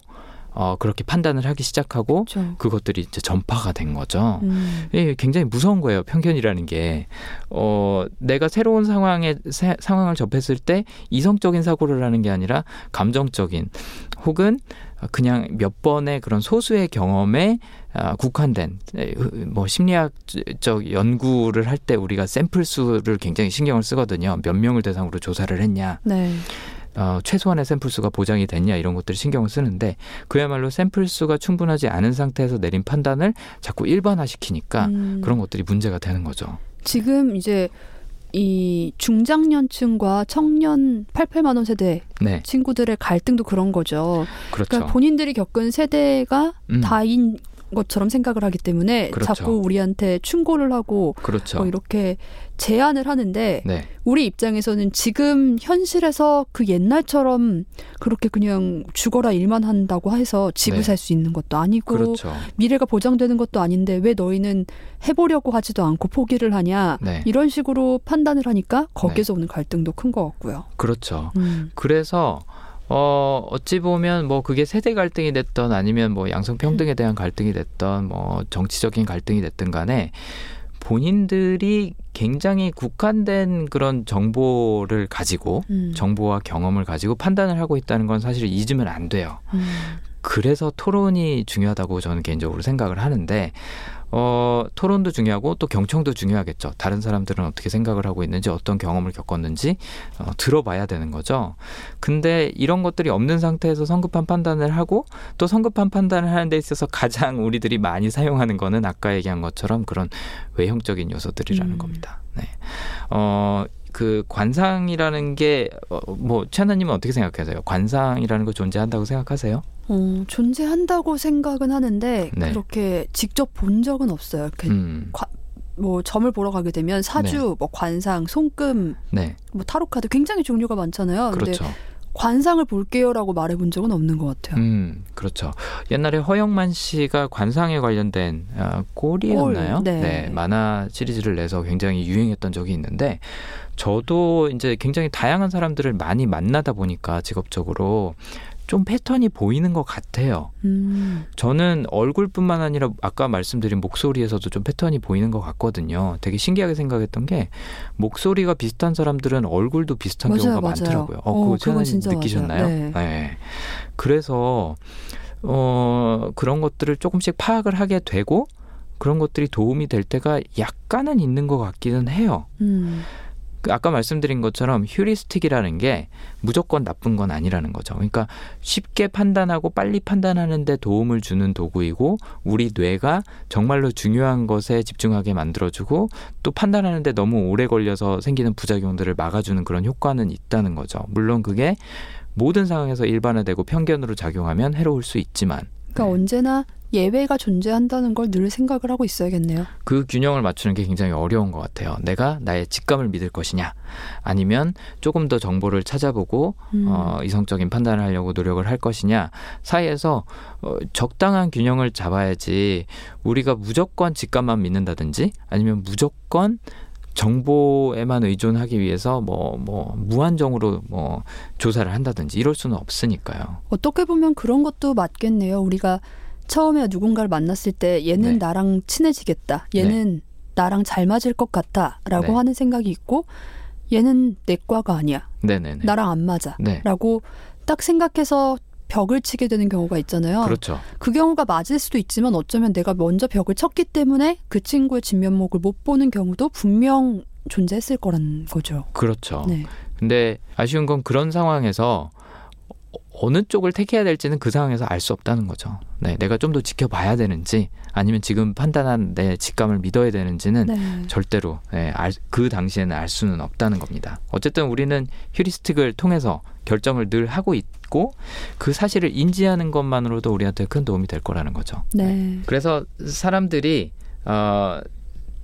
어 그렇게 판단을 하기 시작하고 그렇죠. 그것들이 이제 전파가 된 거죠. 음. 예, 굉장히 무서운 거예요. 편견이라는 게. 어, 내가 새로운 상황에, 세- 상황을 접했을 때 이성적인 사고를 하는 게 아니라 감정적인 혹은 그냥 몇 번의 그런 소수의 경험에 아, 국한된 에, 뭐 심리학적 연구를 할 때 우리가 샘플 수를 굉장히 신경을 쓰거든요. 몇 명을 대상으로 조사를 했냐. 네. 어, 최소한의 샘플 수가 보장이 됐냐 이런 것들을 신경을 쓰는데 그야말로 샘플 수가 충분하지 않은 상태에서 내린 판단을 자꾸 일반화시키니까 음. 그런 것들이 문제가 되는 거죠. 지금 이제 이 중장년층과 청년 88만 원 세대 네, 친구들의 갈등도 그런 거죠. 그렇죠. 그러니까 본인들이 겪은 세대가 음, 다인 것처럼 생각을 하기 때문에 그렇죠. 자꾸 우리한테 충고를 하고 그렇죠. 뭐 이렇게 제안을 하는데 네. 우리 입장에서는 지금 현실에서 그 옛날처럼 그렇게 그냥 죽어라 일만 한다고 해서 집을 네. 살수 있는 것도 아니고 그렇죠. 미래가 보장되는 것도 아닌데 왜 너희는 해보려고 하지도 않고 포기를 하냐 네. 이런 식으로 판단을 하니까 거기서 오는 갈등도 큰 것 같고요. 그렇죠. 음. 그래서 어 어찌 보면 뭐 그게 세대 갈등이 됐던 아니면 뭐 양성 평등에 대한 갈등이 됐던 뭐 정치적인 갈등이 됐든 간에 본인들이 굉장히 국한된 그런 정보를 가지고 음. 정보와 경험을 가지고 판단을 하고 있다는 건 사실 잊으면 안 돼요. 음. 그래서 토론이 중요하다고 저는 개인적으로 생각을 하는데 어, 토론도 중요하고 또 경청도 중요하겠죠. 다른 사람들은 어떻게 생각을 하고 있는지 어떤 경험을 겪었는지 어, 들어봐야 되는 거죠. 근데 이런 것들이 없는 상태에서 성급한 판단을 하고 또 성급한 판단을 하는 데 있어서 가장 우리들이 많이 사용하는 거는 아까 얘기한 것처럼 그런 외형적인 요소들이라는 음. 겁니다. 네. 어, 그 관상이라는 게뭐 최하나님은 어떻게 생각하세요? 관상이라는 거 존재한다고 생각하세요? 어, 존재한다고 생각은 하는데 네. 그렇게 직접 본 적은 없어요. 이렇게 음, 뭐 점을 보러 가게 되면 사주, 뭐 관상, 손금, 네, 뭐 타로 카드 굉장히 종류가 많잖아요. 근데 그렇죠. 관상을 볼게요라고 말해본 적은 없는 것 같아요. 음, 그렇죠. 옛날에 허영만 씨가 관상에 관련된 아, 꼴이었나요? 꼴, 네. 만화 시리즈를 내서 굉장히 유행했던 적이 있는데 저도 이제 굉장히 다양한 사람들을 많이 만나다 보니까 직업적으로 좀 패턴이 보이는 것 같아요. 음, 저는 얼굴뿐만 아니라 아까 말씀드린 목소리에서도 좀 패턴이 보이는 것 같거든요. 되게 신기하게 생각했던 게 목소리가 비슷한 사람들은 얼굴도 비슷한 맞아요, 경우가 맞아요. 많더라고요. 어, 어, 그거 진짜 느끼셨나요? 맞아요. 네. 그래서 어 그런 것들을 조금씩 파악을 하게 되고 그런 것들이 도움이 될 때가 약간은 있는 것 같기는 해요. 음, 그 아까 말씀드린 것처럼 휴리스틱이라는 게 무조건 나쁜 건 아니라는 거죠. 그러니까 쉽게 판단하고 빨리 판단하는 데 도움을 주는 도구이고 우리 뇌가 정말로 중요한 것에 집중하게 만들어주고 또 판단하는 데 너무 오래 걸려서 생기는 부작용들을 막아주는 그런 효과는 있다는 거죠. 물론 그게 모든 상황에서 일반화되고 편견으로 작용하면 해로울 수 있지만 그러니까 네. 언제나 예외가 존재한다는 걸 늘 생각을 하고 있어야겠네요. 그 균형을 맞추는 게 굉장히 어려운 것 같아요. 내가 나의 직감을 믿을 것이냐, 아니면 조금 더 정보를 찾아보고 음, 어, 이성적인 판단을 하려고 노력을 할 것이냐 사이에서 어, 적당한 균형을 잡아야지 우리가 무조건 직감만 믿는다든지 아니면 무조건 정보에만 의존하기 위해서 뭐 뭐 무한정으로 뭐 조사를 한다든지 이럴 수는 없으니까요. 어떻게 보면 그런 것도 맞겠네요. 우리가 처음에 누군가를 만났을 때 얘는 네. 나랑 친해지겠다. 얘는 나랑 잘 맞을 것 같다라고 네. 하는 생각이 있고 얘는 내 과가 아니야. 네네네. 나랑 안 맞아. 네. 라고 딱 생각해서 벽을 치게 되는 경우가 있잖아요. 그렇죠. 그 경우가 맞을 수도 있지만 어쩌면 내가 먼저 벽을 쳤기 때문에 그 친구의 진면목을 못 보는 경우도 분명 존재했을 거란 거죠. 그렇죠. 네. 근데 아쉬운 건 그런 상황에서 어- 어느 쪽을 택해야 될지는 그 상황에서 알 수 없다는 거죠. 네, 내가 좀 더 지켜봐야 되는지 아니면 지금 판단한 내 직감을 믿어야 되는지는 네. 절대로 예, 알, 그 당시에는 알 수는 없다는 겁니다. 어쨌든 우리는 휴리스틱을 통해서 결정을 늘 하고 있고 그 사실을 인지하는 것만으로도 우리한테 큰 도움이 될 거라는 거죠. 네. 그래서 사람들이 어,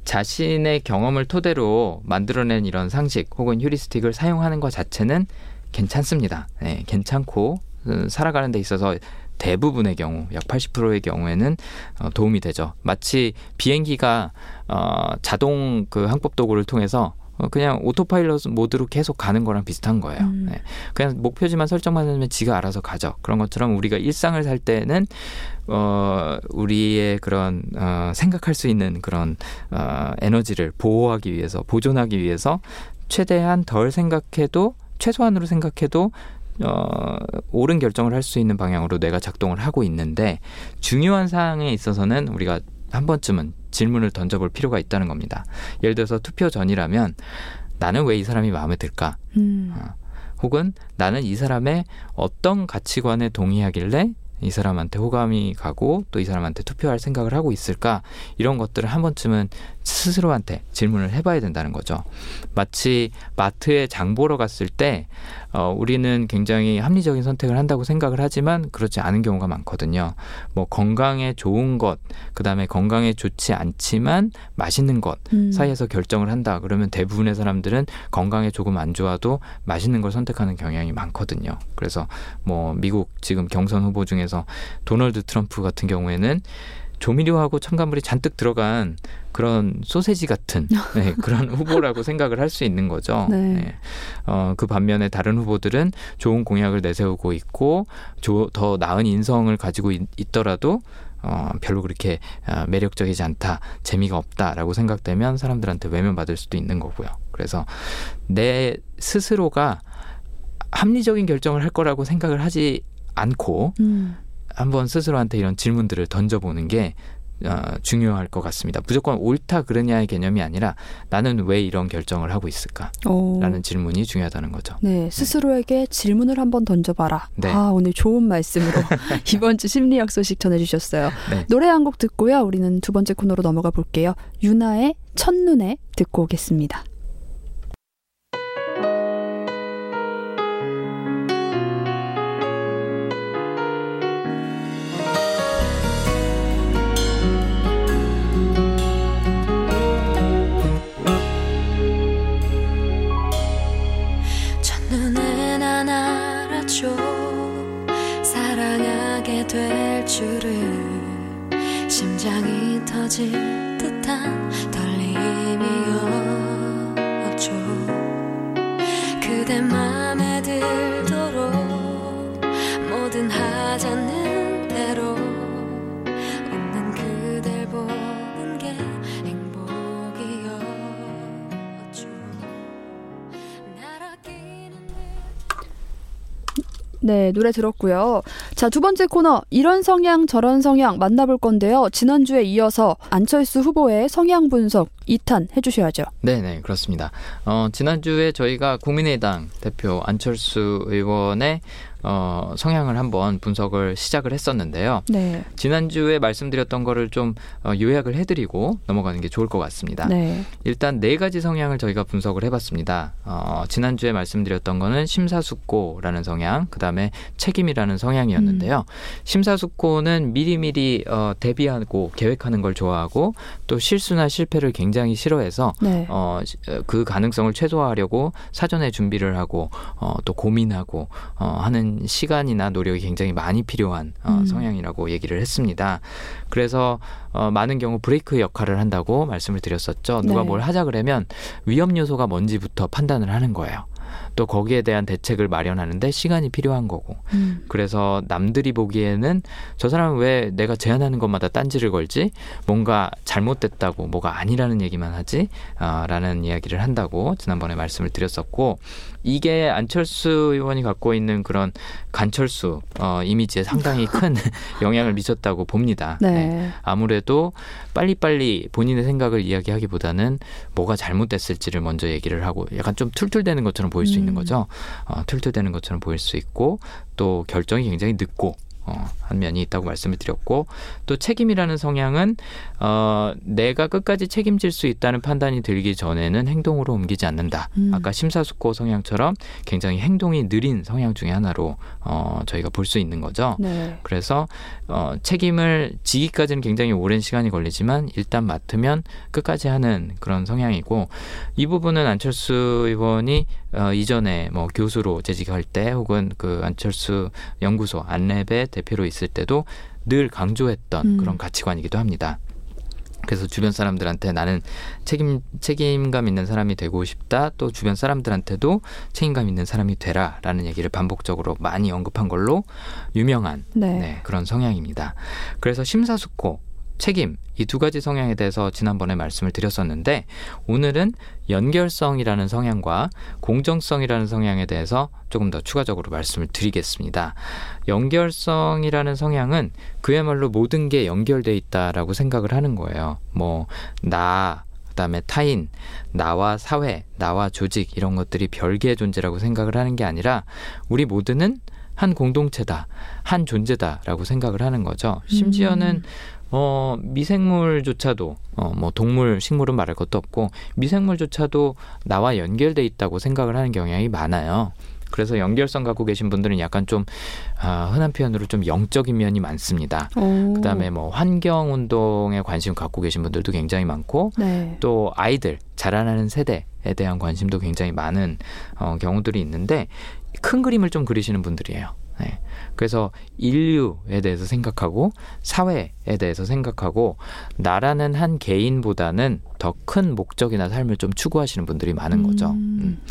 자신의 경험을 토대로 만들어낸 이런 상식 혹은 휴리스틱을 사용하는 것 자체는 괜찮습니다. 네, 괜찮고 음, 살아가는 데 있어서 대부분의 경우, 약 80%의 경우에는 어, 도움이 되죠. 마치 비행기가 어, 자동 그 항법 도구를 통해서 어, 그냥 오토파일럿 모드로 계속 가는 거랑 비슷한 거예요. 음. 네. 그냥 목표지만 설정만 하면 지가 알아서 가죠. 그런 것처럼 우리가 일상을 살 때는 어 우리의 그런 어 생각할 수 있는 그런 어 에너지를 보호하기 위해서 보존하기 위해서 최대한 덜 생각해도 최소한으로 생각해도 어, 옳은 결정을 할 수 있는 방향으로 뇌가 작동을 하고 있는데 중요한 사항에 있어서는 우리가 한 번쯤은 질문을 던져볼 필요가 있다는 겁니다. 예를 들어서 투표 전이라면 나는 왜 이 사람이 마음에 들까? 음. 혹은 나는 이 사람의 어떤 가치관에 동의하길래 이 사람한테 호감이 가고 또 이 사람한테 투표할 생각을 하고 있을까 이런 것들을 한 번쯤은 스스로한테 질문을 해봐야 된다는 거죠. 마치 마트에 장 보러 갔을 때 어, 우리는 굉장히 합리적인 선택을 한다고 생각을 하지만 그렇지 않은 경우가 많거든요. 뭐 건강에 좋은 것, 그 다음에 건강에 좋지 않지만 맛있는 것 음. 사이에서 결정을 한다. 그러면 대부분의 사람들은 건강에 조금 안 좋아도 맛있는 걸 선택하는 경향이 많거든요. 그래서 뭐 미국 지금 경선 후보 중에서 도널드 트럼프 같은 경우에는 조미료하고 첨가물이 잔뜩 들어간 그런 소세지 같은 네, 그런 후보라고 생각을 할 수 있는 거죠. 네. 어, 그 반면에 다른 후보들은 좋은 공약을 내세우고 있고 조, 더 나은 인성을 가지고 있, 있더라도 어, 별로 그렇게 어, 매력적이지 않다, 재미가 없다라고 생각되면 사람들한테 외면받을 수도 있는 거고요. 그래서 내 스스로가 합리적인 결정을 할 거라고 생각을 하지 않고 음. 한번 스스로한테 이런 질문들을 던져보는 게 어, 중요할 것 같습니다. 무조건 옳다 그르냐의 개념이 아니라 나는 왜 이런 결정을 하고 있을까? 오. 라는 질문이 중요하다는 거죠. 네, 스스로에게 질문을 한번 던져봐라. 네. 아, 오늘 좋은 말씀으로 이번 주 심리학 소식 전해주셨어요. 네. 노래 한 곡 듣고요. 우리는 두 번째 코너로 넘어가 볼게요. 유나의 첫눈에 듣고 오겠습니다. 알았죠 사랑하게 될 줄을 심장이 터질 듯한 떨림이었 네, 노래 들었고요. 자, 두 번째 코너 이런 성향 저런 성향 만나볼 건데요. 지난주에 이어서 안철수 후보의 성향 분석 2탄 해주셔야죠. 네 네 그렇습니다. 어, 지난주에 저희가 국민의당 대표 안철수 의원의 어, 성향을 한번 분석을 시작을 했었는데요. 네, 지난주에 말씀드렸던 거를 좀 어, 요약을 해드리고 넘어가는 게 좋을 것 같습니다. 네, 일단 네 가지 성향을 저희가 분석을 해봤습니다. 어, 지난주에 말씀드렸던 거는 심사숙고라는 성향, 그 다음에 책임이라는 성향이었는데요. 심사숙고는 미리미리 어, 대비하고 계획하는 걸 좋아하고 또 실수나 실패를 굉장히 싫어해서 네. 어, 그 가능성을 최소화하려고 사전에 준비를 하고 어, 또 고민하고 어, 하는 시간이나 노력이 굉장히 많이 필요한 어, 음. 성향이라고 얘기를 했습니다. 그래서 어, 많은 경우 브레이크 역할을 한다고 말씀을 드렸었죠. 누가 네. 뭘 하자 그러면 위험 요소가 뭔지부터 판단을 하는 거예요. 또 거기에 대한 대책을 마련하는데 시간이 필요한 거고. 음, 그래서 남들이 보기에는 저 사람은 왜 내가 제안하는 것마다 딴지를 걸지? 뭔가 잘못됐다고 뭐가 아니라는 얘기만 하지? 아, 라는 이야기를 한다고 지난번에 말씀을 드렸었고 이게 안철수 의원이 갖고 있는 그런 간철수 어, 이미지에 상당히 큰 영향을 미쳤다고 봅니다. 네. 아무래도 빨리빨리 본인의 생각을 이야기하기보다는 뭐가 잘못됐을지를 먼저 얘기를 하고 약간 좀 툴툴대는 것처럼 보일 수 있는 음. 거죠. 어, 툴툴대는 것처럼 보일 수 있고 또 결정이 굉장히 늦고 어, 한 면이 있다고 말씀을 드렸고 또 책임이라는 성향은 어, 내가 끝까지 책임질 수 있다는 판단이 들기 전에는 행동으로 옮기지 않는다. 음. 아까 심사숙고 성향처럼 굉장히 행동이 느린 성향 중에 하나로 어, 저희가 볼 수 있는 거죠. 네. 그래서 어, 책임을 지기까지는 굉장히 오랜 시간이 걸리지만 일단 맡으면 끝까지 하는 그런 성향이고 이 부분은 안철수 의원이 어, 이전에 뭐 교수로 재직할 때 혹은 그 안철수 연구소 안랩의 대표로 있을 때도 늘 강조했던 음. 그런 가치관이기도 합니다. 그래서 주변 사람들한테 나는 책임 책임감 있는 사람이 되고 싶다. 또 주변 사람들한테도 책임감 있는 사람이 되라라는 얘기를 반복적으로 많이 언급한 걸로 유명한 네. 네, 그런 성향입니다. 그래서 심사숙고, 책임 이 두 가지 성향에 대해서 지난번에 말씀을 드렸었는데 오늘은 연결성이라는 성향과 공정성이라는 성향에 대해서 조금 더 추가적으로 말씀을 드리겠습니다. 연결성이라는 성향은 그야말로 모든 게 연결돼 있다라고 생각을 하는 거예요. 뭐 나, 그다음에 타인, 나와 사회, 나와 조직 이런 것들이 별개의 존재라고 생각을 하는 게 아니라 우리 모두는 한 공동체다, 한 존재다라고 생각을 하는 거죠. 심지어는 어, 미생물조차도, 어, 뭐, 동물, 식물은 말할 것도 없고, 미생물조차도 나와 연결돼 있다고 생각을 하는 경향이 많아요. 그래서 연결성 갖고 계신 분들은 약간 좀, 아, 흔한 표현으로 좀 영적인 면이 많습니다. 오. 그 다음에 뭐, 환경 운동에 관심 갖고 계신 분들도 굉장히 많고, 네. 또 아이들, 자라나는 세대에 대한 관심도 굉장히 많은 어, 경우들이 있는데, 큰 그림을 좀 그리시는 분들이에요. 네. 그래서 인류에 대해서 생각하고 사회에 대해서 생각하고 나라는 한 개인보다는 더 큰 목적이나 삶을 좀 추구하시는 분들이 많은 거죠. 음. 음.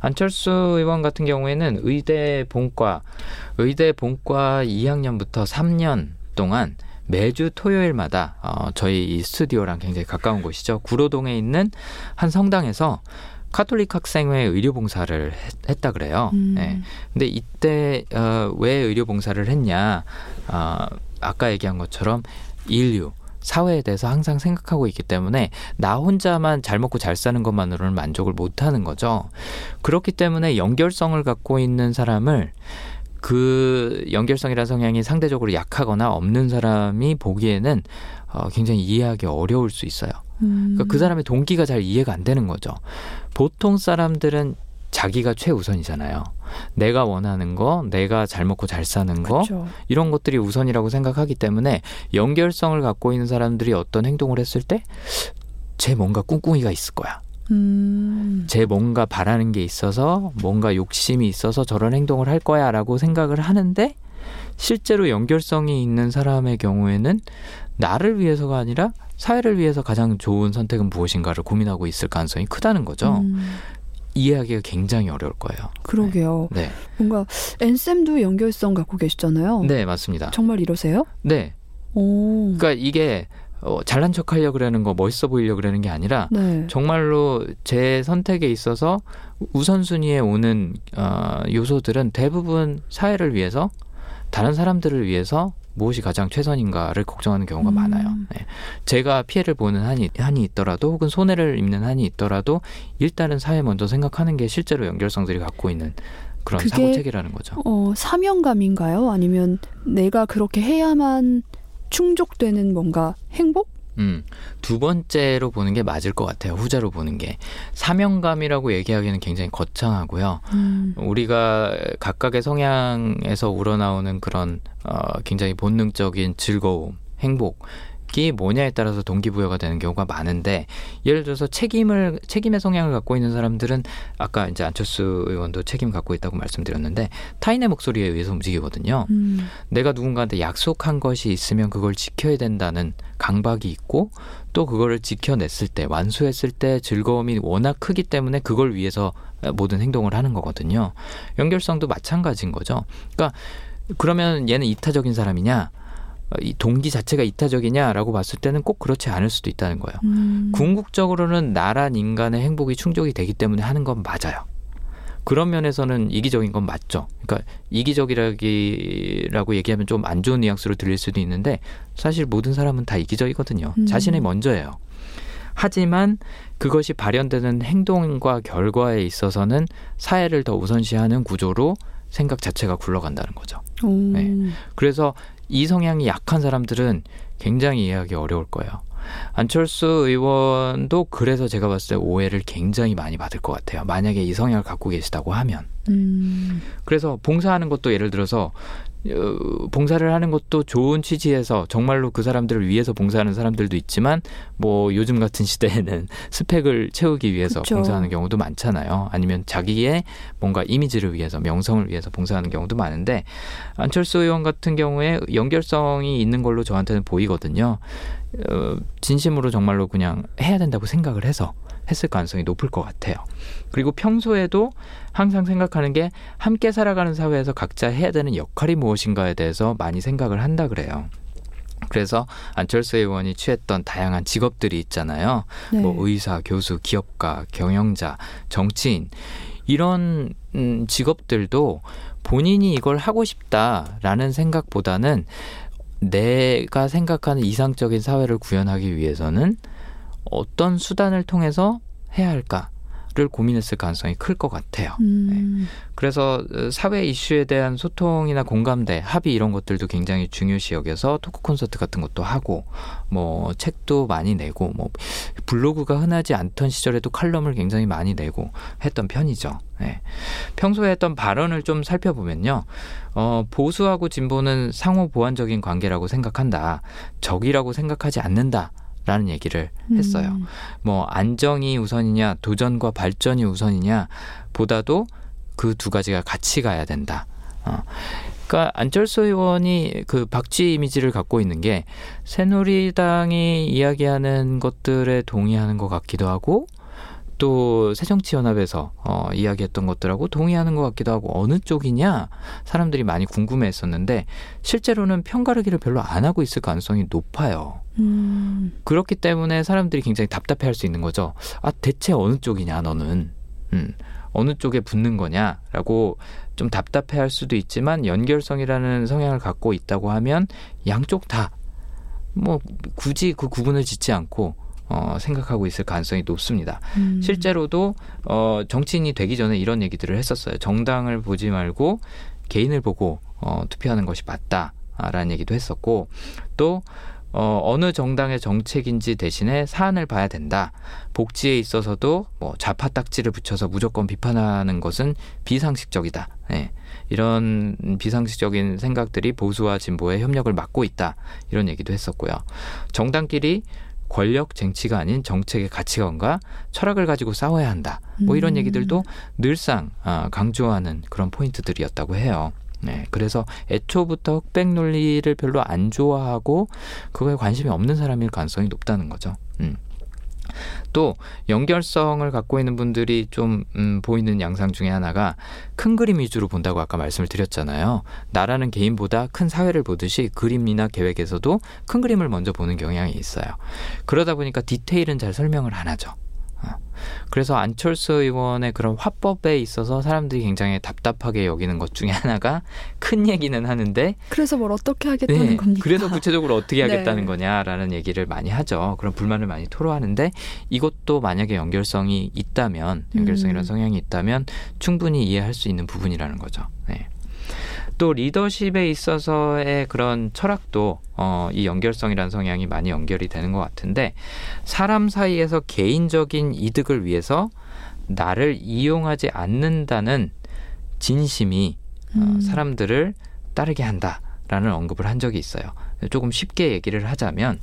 안철수 의원 같은 경우에는 의대 본과 의대 본과 2학년부터 3년 동안 매주 토요일마다 어, 저희 이 스튜디오랑 굉장히 가까운 곳이죠. 구로동에 있는 한 성당에서 카톨릭 학생회 의료봉사를 했, 했다 그래요. 음. 네. 근데 이때 어, 왜 의료봉사를 했냐? 어, 아까 얘기한 것처럼 인류 사회에 대해서 항상 생각하고 있기 때문에 나 혼자만 잘 먹고 잘 사는 것만으로는 만족을 못 하는 거죠. 그렇기 때문에 연결성을 갖고 있는 사람을 그 연결성이라는 성향이 상대적으로 약하거나 없는 사람이 보기에는 어, 굉장히 이해하기 어려울 수 있어요. 음. 그러니까 그 사람의 동기가 잘 이해가 안 되는 거죠. 보통 사람들은 자기가 최우선이잖아요. 내가 원하는 거, 내가 잘 먹고 잘 사는 거, 그렇죠. 이런 것들이 우선이라고 생각하기 때문에 연결성을 갖고 있는 사람들이 어떤 행동을 했을 때 제 뭔가 꿍꿍이가 있을 거야. 음. 제 뭔가 바라는 게 있어서 뭔가 욕심이 있어서 저런 행동을 할 거야 라고 생각을 하는데 실제로 연결성이 있는 사람의 경우에는 나를 위해서가 아니라 사회를 위해서 가장 좋은 선택은 무엇인가를 고민하고 있을 가능성이 크다는 거죠. 음. 이해하기가 굉장히 어려울 거예요. 그러게요. 네. 뭔가 엔쌤도 연결성 갖고 계시잖아요. 네, 맞습니다. 정말 이러세요? 네. 오. 그러니까 이게 어, 잘난 척 하려고 그러는 거, 멋있어 보이려고 그러는 게 아니라 네. 정말로 제 선택에 있어서 우선순위에 오는 어, 요소들은 대부분 사회를 위해서 다른 사람들을 위해서 무엇이 가장 최선인가를 걱정하는 경우가 음. 많아요. 네. 제가 피해를 보는 한이, 한이 있더라도 혹은 손해를 입는 한이 있더라도 일단은 사회 먼저 생각하는 게 실제로 연결성들이 갖고 있는 그런 사고 체계라는 거죠. 어, 사명감인가요? 아니면 내가 그렇게 해야만 충족되는 뭔가 행복? 음, 두 번째로 보는 게 맞을 것 같아요. 후자로 보는 게 사명감이라고 얘기하기는 굉장히 거창하고요. 음. 우리가 각각의 성향에서 우러나오는 그런 어, 굉장히 본능적인 즐거움, 행복 이 뭐냐에 따라서 동기부여가 되는 경우가 많은데 예를 들어서 책임을 책임의 성향을 갖고 있는 사람들은 아까 이제 안철수 의원도 책임 갖고 있다고 말씀드렸는데 타인의 목소리에 의해서 움직이거든요. 음. 내가 누군가한테 약속한 것이 있으면 그걸 지켜야 된다는 강박이 있고 또 그거를 지켜냈을 때 완수했을 때 즐거움이 워낙 크기 때문에 그걸 위해서 모든 행동을 하는 거거든요. 연결성도 마찬가지인 거죠. 그러니까 그러면 얘는 이타적인 사람이냐? 어, 이 동기 자체가 이타적이냐라고 봤을 때는 꼭 그렇지 않을 수도 있다는 거예요. 음. 궁극적으로는 나란 인간의 행복이 충족이 되기 때문에 하는 건 맞아요. 그런 면에서는 이기적인 건 맞죠. 그러니까 이기적이라고 얘기하면 좀 안 좋은 뉘앙스로 들릴 수도 있는데 사실 모든 사람은 다 이기적이거든요. 음. 자신이 먼저예요. 하지만 그것이 발현되는 행동과 결과에 있어서는 사회를 더 우선시하는 구조로 생각 자체가 굴러간다는 거죠. 오. 네. 그래서 이 성향이 약한 사람들은 굉장히 이해하기 어려울 거예요. 안철수 의원도 그래서 제가 봤을 때 오해를 굉장히 많이 받을 것 같아요. 만약에 이 성향을 갖고 계시다고 하면. 음. 그래서 봉사하는 것도 예를 들어서 어, 봉사를 하는 것도 좋은 취지에서 정말로 그 사람들을 위해서 봉사하는 사람들도 있지만 뭐 요즘 같은 시대에는 스펙을 채우기 위해서 그쵸. 봉사하는 경우도 많잖아요. 아니면 자기의 뭔가 이미지를 위해서 명성을 위해서 봉사하는 경우도 많은데 안철수 의원 같은 경우에 연결성이 있는 걸로 저한테는 보이거든요. 어, 진심으로 정말로 그냥 해야 된다고 생각을 해서 했을 가능성이 높을 것 같아요. 그리고 평소에도 항상 생각하는 게 함께 살아가는 사회에서 각자 해야 되는 역할이 무엇인가에 대해서 많이 생각을 한다 그래요. 그래서 안철수 의원이 취했던 다양한 직업들이 있잖아요. 네. 뭐 의사, 교수, 기업가, 경영자, 정치인 이런 음, 직업들도 본인이 이걸 하고 싶다라는 생각보다는 내가 생각하는 이상적인 사회를 구현하기 위해서는 어떤 수단을 통해서 해야 할까? 고민했을 가능성이 클 것 같아요. 음. 그래서 어, 사회 이슈에 대한 소통이나 공감대, 합의 이런 것들도 굉장히 중요시 여겨서 토크 콘서트 같은 것도 하고 뭐 책도 많이 내고 뭐 블로그가 흔하지 않던 시절에도 칼럼을 굉장히 많이 내고 했던 편이죠. 예. 평소에 했던 발언을 좀 살펴보면요. 어, 보수하고 진보는 상호 보완적인 관계라고 생각한다. 적이라고 생각하지 않는다. 라는 얘기를 했어요. 음. 뭐 안정이 우선이냐 도전과 발전이 우선이냐 보다도 그 두 가지가 같이 가야 된다. 어. 그러니까 안철수 의원이 그 박쥐 이미지를 갖고 있는 게 새누리당이 이야기하는 것들에 동의하는 것 같기도 하고 또 새정치연합에서 어, 이야기했던 것들하고 동의하는 것 같기도 하고 어느 쪽이냐 사람들이 많이 궁금해했었는데 실제로는 편가르기를 별로 안 하고 있을 가능성이 높아요. 음. 그렇기 때문에 사람들이 굉장히 답답해할 수 있는 거죠. 아 대체 어느 쪽이냐 너는 음, 어느 쪽에 붙는 거냐라고 좀 답답해할 수도 있지만 연결성이라는 성향을 갖고 있다고 하면 양쪽 다 뭐 굳이 그 구분을 짓지 않고 어, 생각하고 있을 가능성이 높습니다. 음. 실제로도 어, 정치인이 되기 전에 이런 얘기들을 했었어요. 정당을 보지 말고 개인을 보고 어, 투표하는 것이 맞다라는 얘기도 했었고 또 어, 어느 정당의 정책인지 대신에 사안을 봐야 된다. 복지에 있어서도 뭐 좌파 딱지를 붙여서 무조건 비판하는 것은 비상식적이다. 예. 이런 비상식적인 생각들이 보수와 진보의 협력을 막고 있다. 이런 얘기도 했었고요. 정당끼리 권력 쟁취가 아닌 정책의 가치관과 철학을 가지고 싸워야 한다. 뭐 이런 음. 얘기들도 늘상 아, 강조하는 그런 포인트들이었다고 해요. 네, 그래서 애초부터 흑백 논리를 별로 안 좋아하고 그거에 관심이 없는 사람일 가능성이 높다는 거죠. 음. 또 연결성을 갖고 있는 분들이 좀 음, 보이는 양상 중에 하나가 큰 그림 위주로 본다고 아까 말씀을 드렸잖아요. 나라는 개인보다 큰 사회를 보듯이 그림이나 계획에서도 큰 그림을 먼저 보는 경향이 있어요. 그러다 보니까 디테일은 잘 설명을 안 하죠. 어. 그래서 안철수 의원의 그런 화법에 있어서 사람들이 굉장히 답답하게 여기는 것 중에 하나가 큰 얘기는 하는데 그래서 뭘 어떻게 하겠다는 네, 겁니까? 그래서 구체적으로 어떻게 하겠다는 네. 거냐라는 얘기를 많이 하죠. 그런 불만을 많이 토로하는데 이것도 만약에 연결성이 있다면 연결성이라는 음. 성향이 있다면 충분히 이해할 수 있는 부분이라는 거죠. 네. 또 리더십에 있어서의 그런 철학도 어, 이 연결성이라는 성향이 많이 연결이 되는 것 같은데 사람 사이에서 개인적인 이득을 위해서 나를 이용하지 않는다는 진심이 어, 음. 사람들을 따르게 한다라는 언급을 한 적이 있어요. 조금 쉽게 얘기를 하자면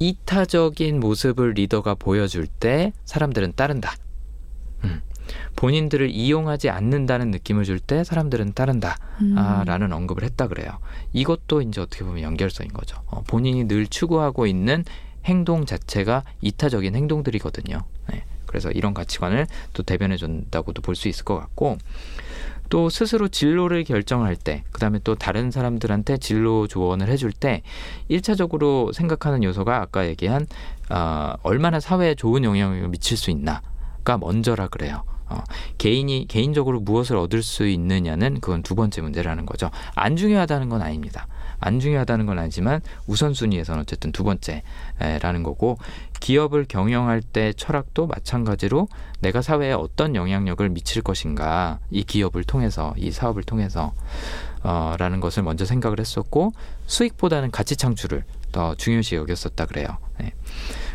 이타적인 모습을 리더가 보여줄 때 사람들은 따른다. 음. 본인들을 이용하지 않는다는 느낌을 줄 때 사람들은 따른다. 음. 아, 라는 언급을 했다 그래요. 이것도 이제 어떻게 보면 연결성인 거죠. 어, 본인이 늘 추구하고 있는 행동 자체가 이타적인 행동들이거든요. 네. 그래서 이런 가치관을 또 대변해 준다고도 볼 수 있을 것 같고 또 스스로 진로를 결정할 때, 그 다음에 또 다른 사람들한테 진로 조언을 해줄 때, 일차적으로 생각하는 요소가 아까 얘기한, 어, 얼마나 사회에 좋은 영향을 미칠 수 있나가 먼저라 그래요. 어, 개인이, 개인적으로 무엇을 얻을 수 있느냐는 그건 두 번째 문제라는 거죠. 안 중요하다는 건 아닙니다. 안 중요하다는 건 아니지만 우선순위에서는 어쨌든 두 번째라는 거고 기업을 경영할 때 철학도 마찬가지로 내가 사회에 어떤 영향력을 미칠 것인가 이 기업을 통해서 이 사업을 통해서 어, 라는 것을 먼저 생각을 했었고 수익보다는 가치 창출을 더 중요시 여겼었다 그래요. 네.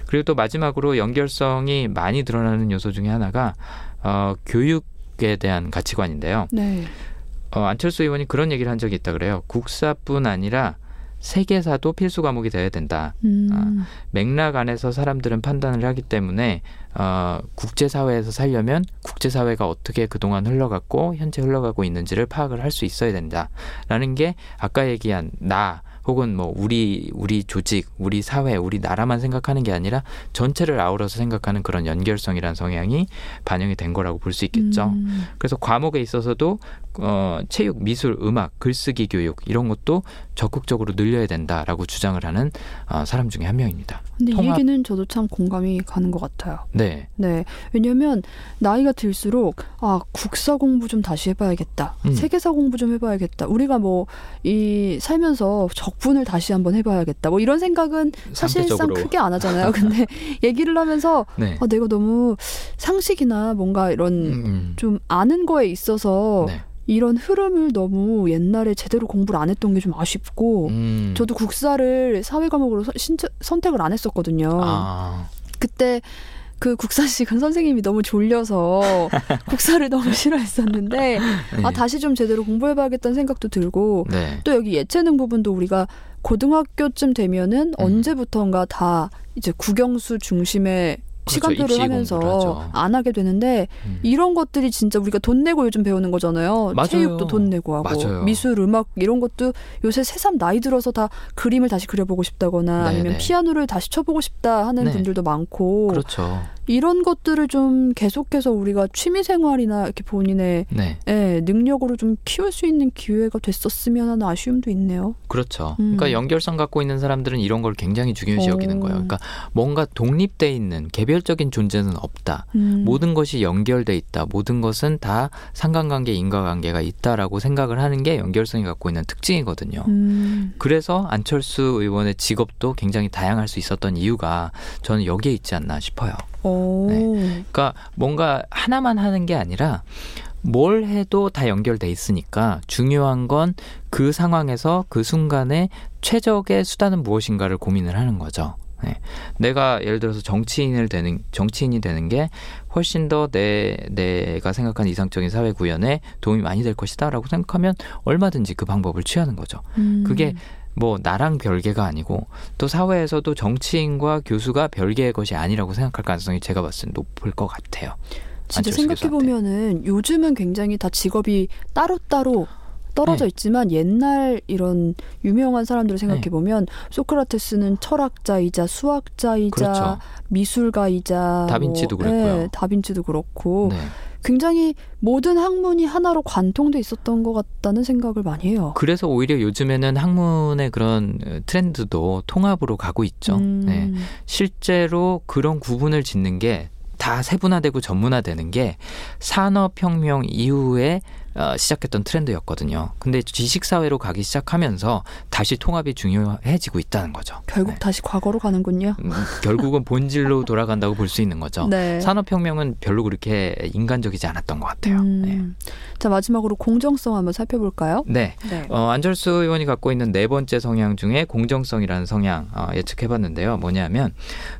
그리고 또 마지막으로 연결성이 많이 드러나는 요소 중에 하나가 어, 교육에 대한 가치관인데요. 네. 어, 안철수 의원이 그런 얘기를 한 적이 있다 그래요. 국사뿐 아니라 세계사도 필수 과목이 돼야 된다. 음. 맥락 안에서 사람들은 판단을 하기 때문에 어, 국제사회에서 살려면 국제사회가 어떻게 그동안 흘러갔고 현재 흘러가고 있는지를 파악을 할 수 있어야 된다라는 게 아까 얘기한 나 혹은 뭐 우리 우리 조직, 우리 사회, 우리 나라만 생각하는 게 아니라 전체를 아우러서 생각하는 그런 연결성이란 성향이 반영이 된 거라고 볼 수 있겠죠. 음. 그래서 과목에 있어서도 어, 체육, 미술, 음악, 글쓰기 교육 이런 것도 적극적으로 늘려야 된다라고 주장을 하는 어, 사람 중에 한 명입니다. 근데 이 통합- 얘기는 저도 참 공감이 가는 것 같아요. 네, 네. 왜냐면 나이가 들수록 아, 국사 공부 좀 다시 해봐야겠다. 음. 세계사 공부 좀 해봐야겠다. 우리가 뭐 이 살면서 적분을 다시 한번 해봐야겠다. 뭐 이런 생각은 사실상 상대적으로. 크게 안 하잖아요. 근데 얘기를 하면서 네, 아, 내가 너무 상식이나 뭔가 이런 음, 좀 아는 거에 있어서 네, 이런 흐름을 너무 옛날에 제대로 공부를 안 했던 게 좀 아쉽고 음, 저도 국사를 사회 과목으로 선- 신청- 선택을 안 했었거든요. 아, 그때 그 국사식은 선생님이 너무 졸려서 국사를 너무 싫어했었는데 네. 아 다시 좀 제대로 공부해봐야겠다는 생각도 들고 네, 또 여기 예체능 부분도 우리가 고등학교쯤 되면은 음. 언제부턴가 다 이제 국영수 중심의. 시간표를 입시 하면서. 안 하게 되는데 음. 이런 것들이 진짜 우리가 돈 내고 요즘 배우는 거잖아요. 맞아요. 체육도 돈 내고 하고 맞아요. 미술, 음악 이런 것도 요새 새삼 나이 들어서 다 그림을 다시 그려보고 싶다거나 네, 아니면 네. 피아노를 다시 쳐보고 싶다 하는 네. 분들도 많고 그렇죠. 이런 것들을 좀 계속해서 우리가 취미 생활이나 이렇게 본인의 네, 예, 능력으로 좀 키울 수 있는 기회가 됐었으면 하는 아쉬움도 있네요. 그렇죠. 음. 그러니까 연결성 갖고 있는 사람들은 이런 걸 굉장히 중요시 오. 여기는 거예요. 그러니까 뭔가 독립돼 있는 개별 적인 존재는 없다. 음. 모든 것이 연결돼 있다. 모든 것은 다 상관관계, 인과관계가 있다라고 생각을 하는 게 연결성이 갖고 있는 특징이거든요. 음. 그래서 안철수 의원의 직업도 굉장히 다양할 수 있었던 이유가 저는 여기에 있지 않나 싶어요. 오. 네. 그러니까 뭔가 하나만 하는 게 아니라 뭘 해도 다 연결돼 있으니까 중요한 건 그 상황에서 그 순간에 최적의 수단은 무엇인가를 고민을 하는 거죠. 네. 내가 예를 들어서 정치인을 되는 정치인이 되는 게 훨씬 더 내 내가 생각하는 이상적인 사회 구현에 도움이 많이 될 것이다라고 생각하면 얼마든지 그 방법을 취하는 거죠. 음. 그게 뭐 나랑 별개가 아니고 또 사회에서도 정치인과 교수가 별개의 것이 아니라고 생각할 가능성이 제가 봤을 때 높을 것 같아요. 진짜 생각해. 보면은 요즘은 굉장히 다 직업이 따로따로 떨어져 네. 있지만 옛날 이런 유명한 사람들을 생각해 네. 보면 소크라테스는 철학자이자 수학자이자 그렇죠. 미술가이자 다빈치도 뭐, 그랬고요. 예, 다빈치도 그렇고 네. 굉장히 모든 학문이 하나로 관통돼 있었던 것 같다는 생각을 많이 해요. 그래서 오히려 요즘에는 학문의 그런 어, 트렌드도 통합으로 가고 있죠. 음. 네. 실제로 그런 구분을 짓는 게 다 세분화되고 전문화되는 게 산업혁명 이후에 어, 시작했던 트렌드였거든요. 근데 지식 사회로 가기 시작하면서 다시 통합이 중요해지고 있다는 거죠. 결국 네. 다시 과거로 가는군요. 음, 결국은 본질로 돌아간다고 볼 수 있는 거죠. 네. 산업혁명은 별로 그렇게 인간적이지 않았던 것 같아요. 음. 네. 자 마지막으로 공정성 한번 살펴볼까요? 네. 네. 어, 안철수 의원이 갖고 있는 네 번째 성향 중에 공정성이라는 성향 어, 예측해봤는데요. 뭐냐면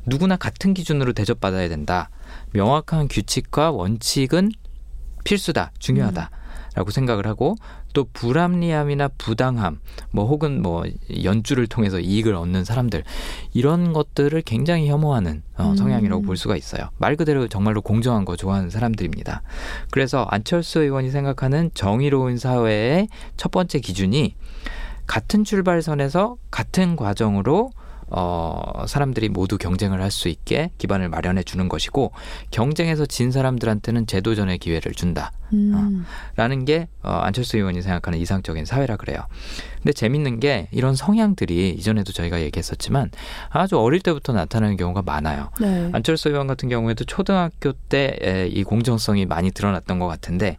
누구나 같은 기준으로 대접받아야 된다. 명확한 규칙과 원칙은 필수다, 중요하다. 라고 생각을 하고 또 불합리함이나 부당함 뭐 혹은 뭐 연주를 통해서 이익을 얻는 사람들 이런 것들을 굉장히 혐오하는 어, 음. 성향이라고 볼 수가 있어요. 말 그대로 정말로 공정한 거 좋아하는 사람들입니다. 그래서 안철수 의원이 생각하는 정의로운 사회의 첫 번째 기준이 같은 출발선에서 같은 과정으로 어, 사람들이 모두 경쟁을 할 수 있게 기반을 마련해 주는 것이고 경쟁에서 진 사람들한테는 재도전의 기회를 준다. 음. 라는 게 어, 안철수 의원이 생각하는 이상적인 사회라 그래요. 근데 재밌는 게 이런 성향들이 이전에도 저희가 얘기했었지만 아주 어릴 때부터 나타나는 경우가 많아요. 네. 안철수 의원 같은 경우에도 초등학교 때 이 공정성이 많이 드러났던 것 같은데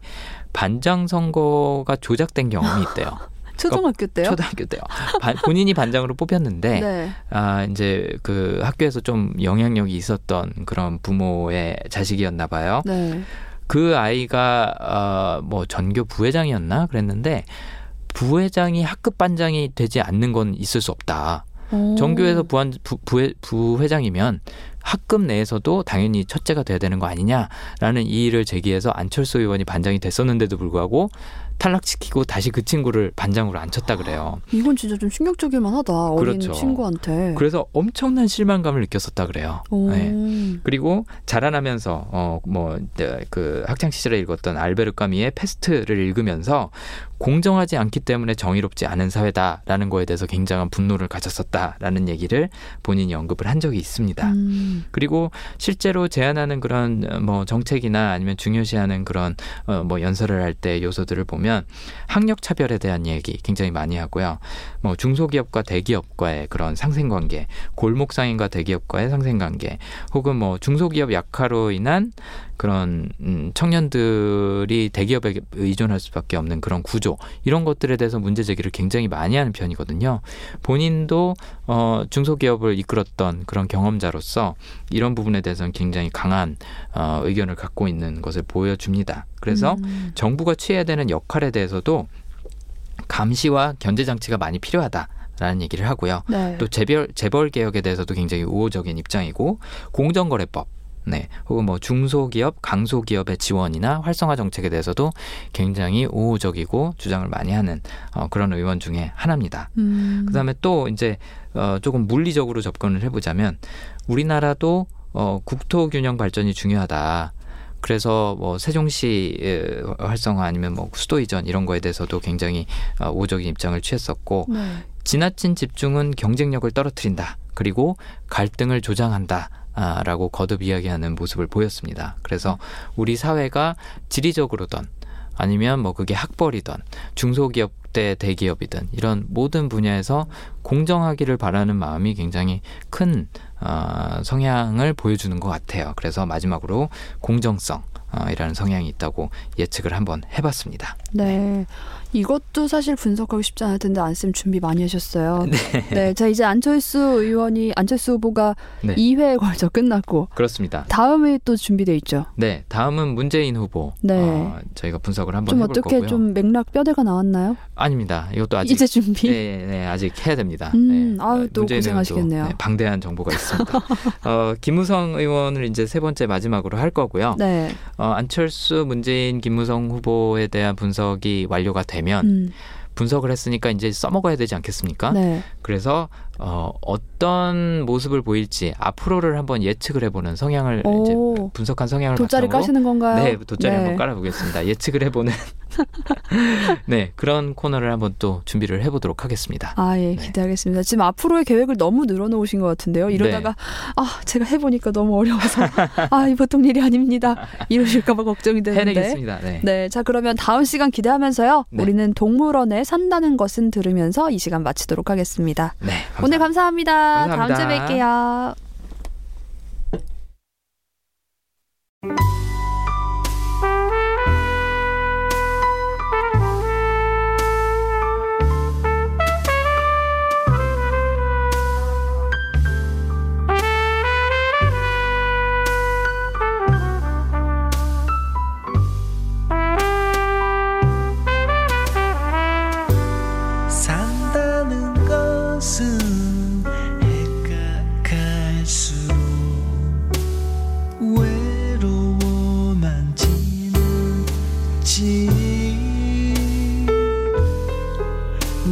반장 선거가 조작된 경험이 있대요. 초등학교 때요? 초등학교 때요. 반- 본인이 반장으로 뽑혔는데 네. 아 이제 그 학교에서 좀 영향력이 있었던 그런 부모의 자식이었나 봐요. 네. 그 아이가 어뭐 전교 부회장이었나 그랬는데 부회장이 학급 반장이 되지 않는 건 있을 수 없다. 오. 전교에서 부, 부회, 부회장이면 학급 내에서도 당연히 첫째가 돼야 되는 거 아니냐라는 이의를 제기해서 안철수 의원이 반장이 됐었는데도 불구하고 탈락시키고 다시 그 친구를 반장으로 앉혔다 그래요. 이건 진짜 좀 충격적일만 하다. 어린 그렇죠. 친구한테. 그래서 엄청난 실망감을 느꼈었다 그래요. 오. 네. 그리고 자라나면서 어 뭐 그 학창 시절에 읽었던 알베르 까미의 페스트를 읽으면서 공정하지 않기 때문에 정의롭지 않은 사회다라는 거에 대해서 굉장한 분노를 가졌었다라는 얘기를 본인이 언급을 한 적이 있습니다. 음. 그리고 실제로 제안하는 그런 어, 뭐 정책이나 아니면 중요시하는 그런 어, 뭐 연설을 할 때 요소들을 보면 학력 차별에 대한 얘기 굉장히 많이 하고요. 뭐 중소기업과 대기업과의 그런 상생관계, 골목 상인과 대기업과의 상생관계, 혹은 뭐 중소기업 약화로 인한 그런 음, 청년들이 대기업에 의존할 수밖에 없는 그런 구조 이런 것들에 대해서 문제 제기를 굉장히 많이 하는 편이거든요. 본인도 어, 중소기업을 이끌었던 그런 경험자로서 이런 부분에 대해서는 굉장히 강한 어, 의견을 갖고 있는 것을 보여줍니다. 그래서 음. 정부가 취해야 되는 역할에 대해서도 감시와 견제 장치가 많이 필요하다 라는 얘기를 하고요. 네. 또 재벌 재벌 개혁에 대해서도 굉장히 우호적인 입장이고 공정거래법 네, 혹은 뭐 중소기업, 강소기업의 지원이나 활성화 정책에 대해서도 굉장히 우호적이고 주장을 많이 하는 어, 그런 의원 중에 하나입니다. 음. 그다음에 또 이제 어, 조금 물리적으로 접근을 해보자면 우리나라도 어, 국토 균형 발전이 중요하다. 그래서 뭐 세종시 의 활성화 아니면 뭐 수도 이전 이런 거에 대해서도 굉장히 어, 우호적인 입장을 취했었고 네. 지나친 집중은 경쟁력을 떨어뜨린다. 그리고 갈등을 조장한다. 아, 라고 거듭 이야기하는 모습을 보였습니다. 그래서 우리 사회가 지리적으로든 아니면 뭐 그게 학벌이든 중소기업 대 대기업이든 이런 모든 분야에서 공정하기를 바라는 마음이 굉장히 큰 어, 성향을 보여주는 것 같아요. 그래서 마지막으로 공정성 어, 이라는 성향이 있다고 예측을 한번 해봤습니다. 네. 이것도 사실 분석하기 쉽지 않을 텐데 안쌤 준비 많이 하셨어요. 네. 자 이제 안철수 의원이 안철수 후보가 네. 2회에 걸쳐 끝났고 그렇습니다. 다음에 또 준비돼 있죠. 네, 다음은 문재인 후보. 네. 어, 저희가 분석을 한번 좀 해볼 어떻게 거고요. 좀 맥락 뼈대가 나왔나요? 아닙니다. 이것도 아직 이제 준비. 네, 네, 아직 해야 됩니다. 음, 네. 아유, 어, 또 고생하시겠네요. 네, 방대한 정보가 있습니다. 어, 김우성 의원을 이제 세 번째 마지막으로 할 거고요. 네. 어, 안철수, 문재인, 김무성 후보에 대한 분석이 완료가 되면 음, 분석을 했으니까 이제 써먹어야 되지 않겠습니까? 네. 그래서 어, 어떤 모습을 보일지 앞으로를 한번 예측을 해보는 성향을 이제 오. 분석한 성향을 돗자리 바탕으로 까시는 건가요? 네, 돗자리 네. 한번 깔아보겠습니다. 예측을 해보는 네 그런 코너를 한번 또 준비를 해보도록 하겠습니다. 아, 예, 네. 기대하겠습니다. 지금 앞으로의 계획을 너무 늘어놓으신 것 같은데요. 이러다가, 네. 아, 제가 해보니까 너무 어려워서, 아, 이 보통 일이 아닙니다. 이러실까봐 걱정이 되는데. 해내겠습니다. 네. 네, 자, 그러면 다음 시간 기대하면서요. 네. 우리는 동물원에 산다는 것은 들으면서 이 시간 마치도록 하겠습니다. 네, 오늘 감사합니다. 감사합니다. 다음 주에 뵐게요.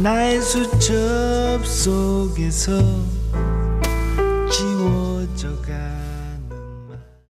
나의 수첩 속에서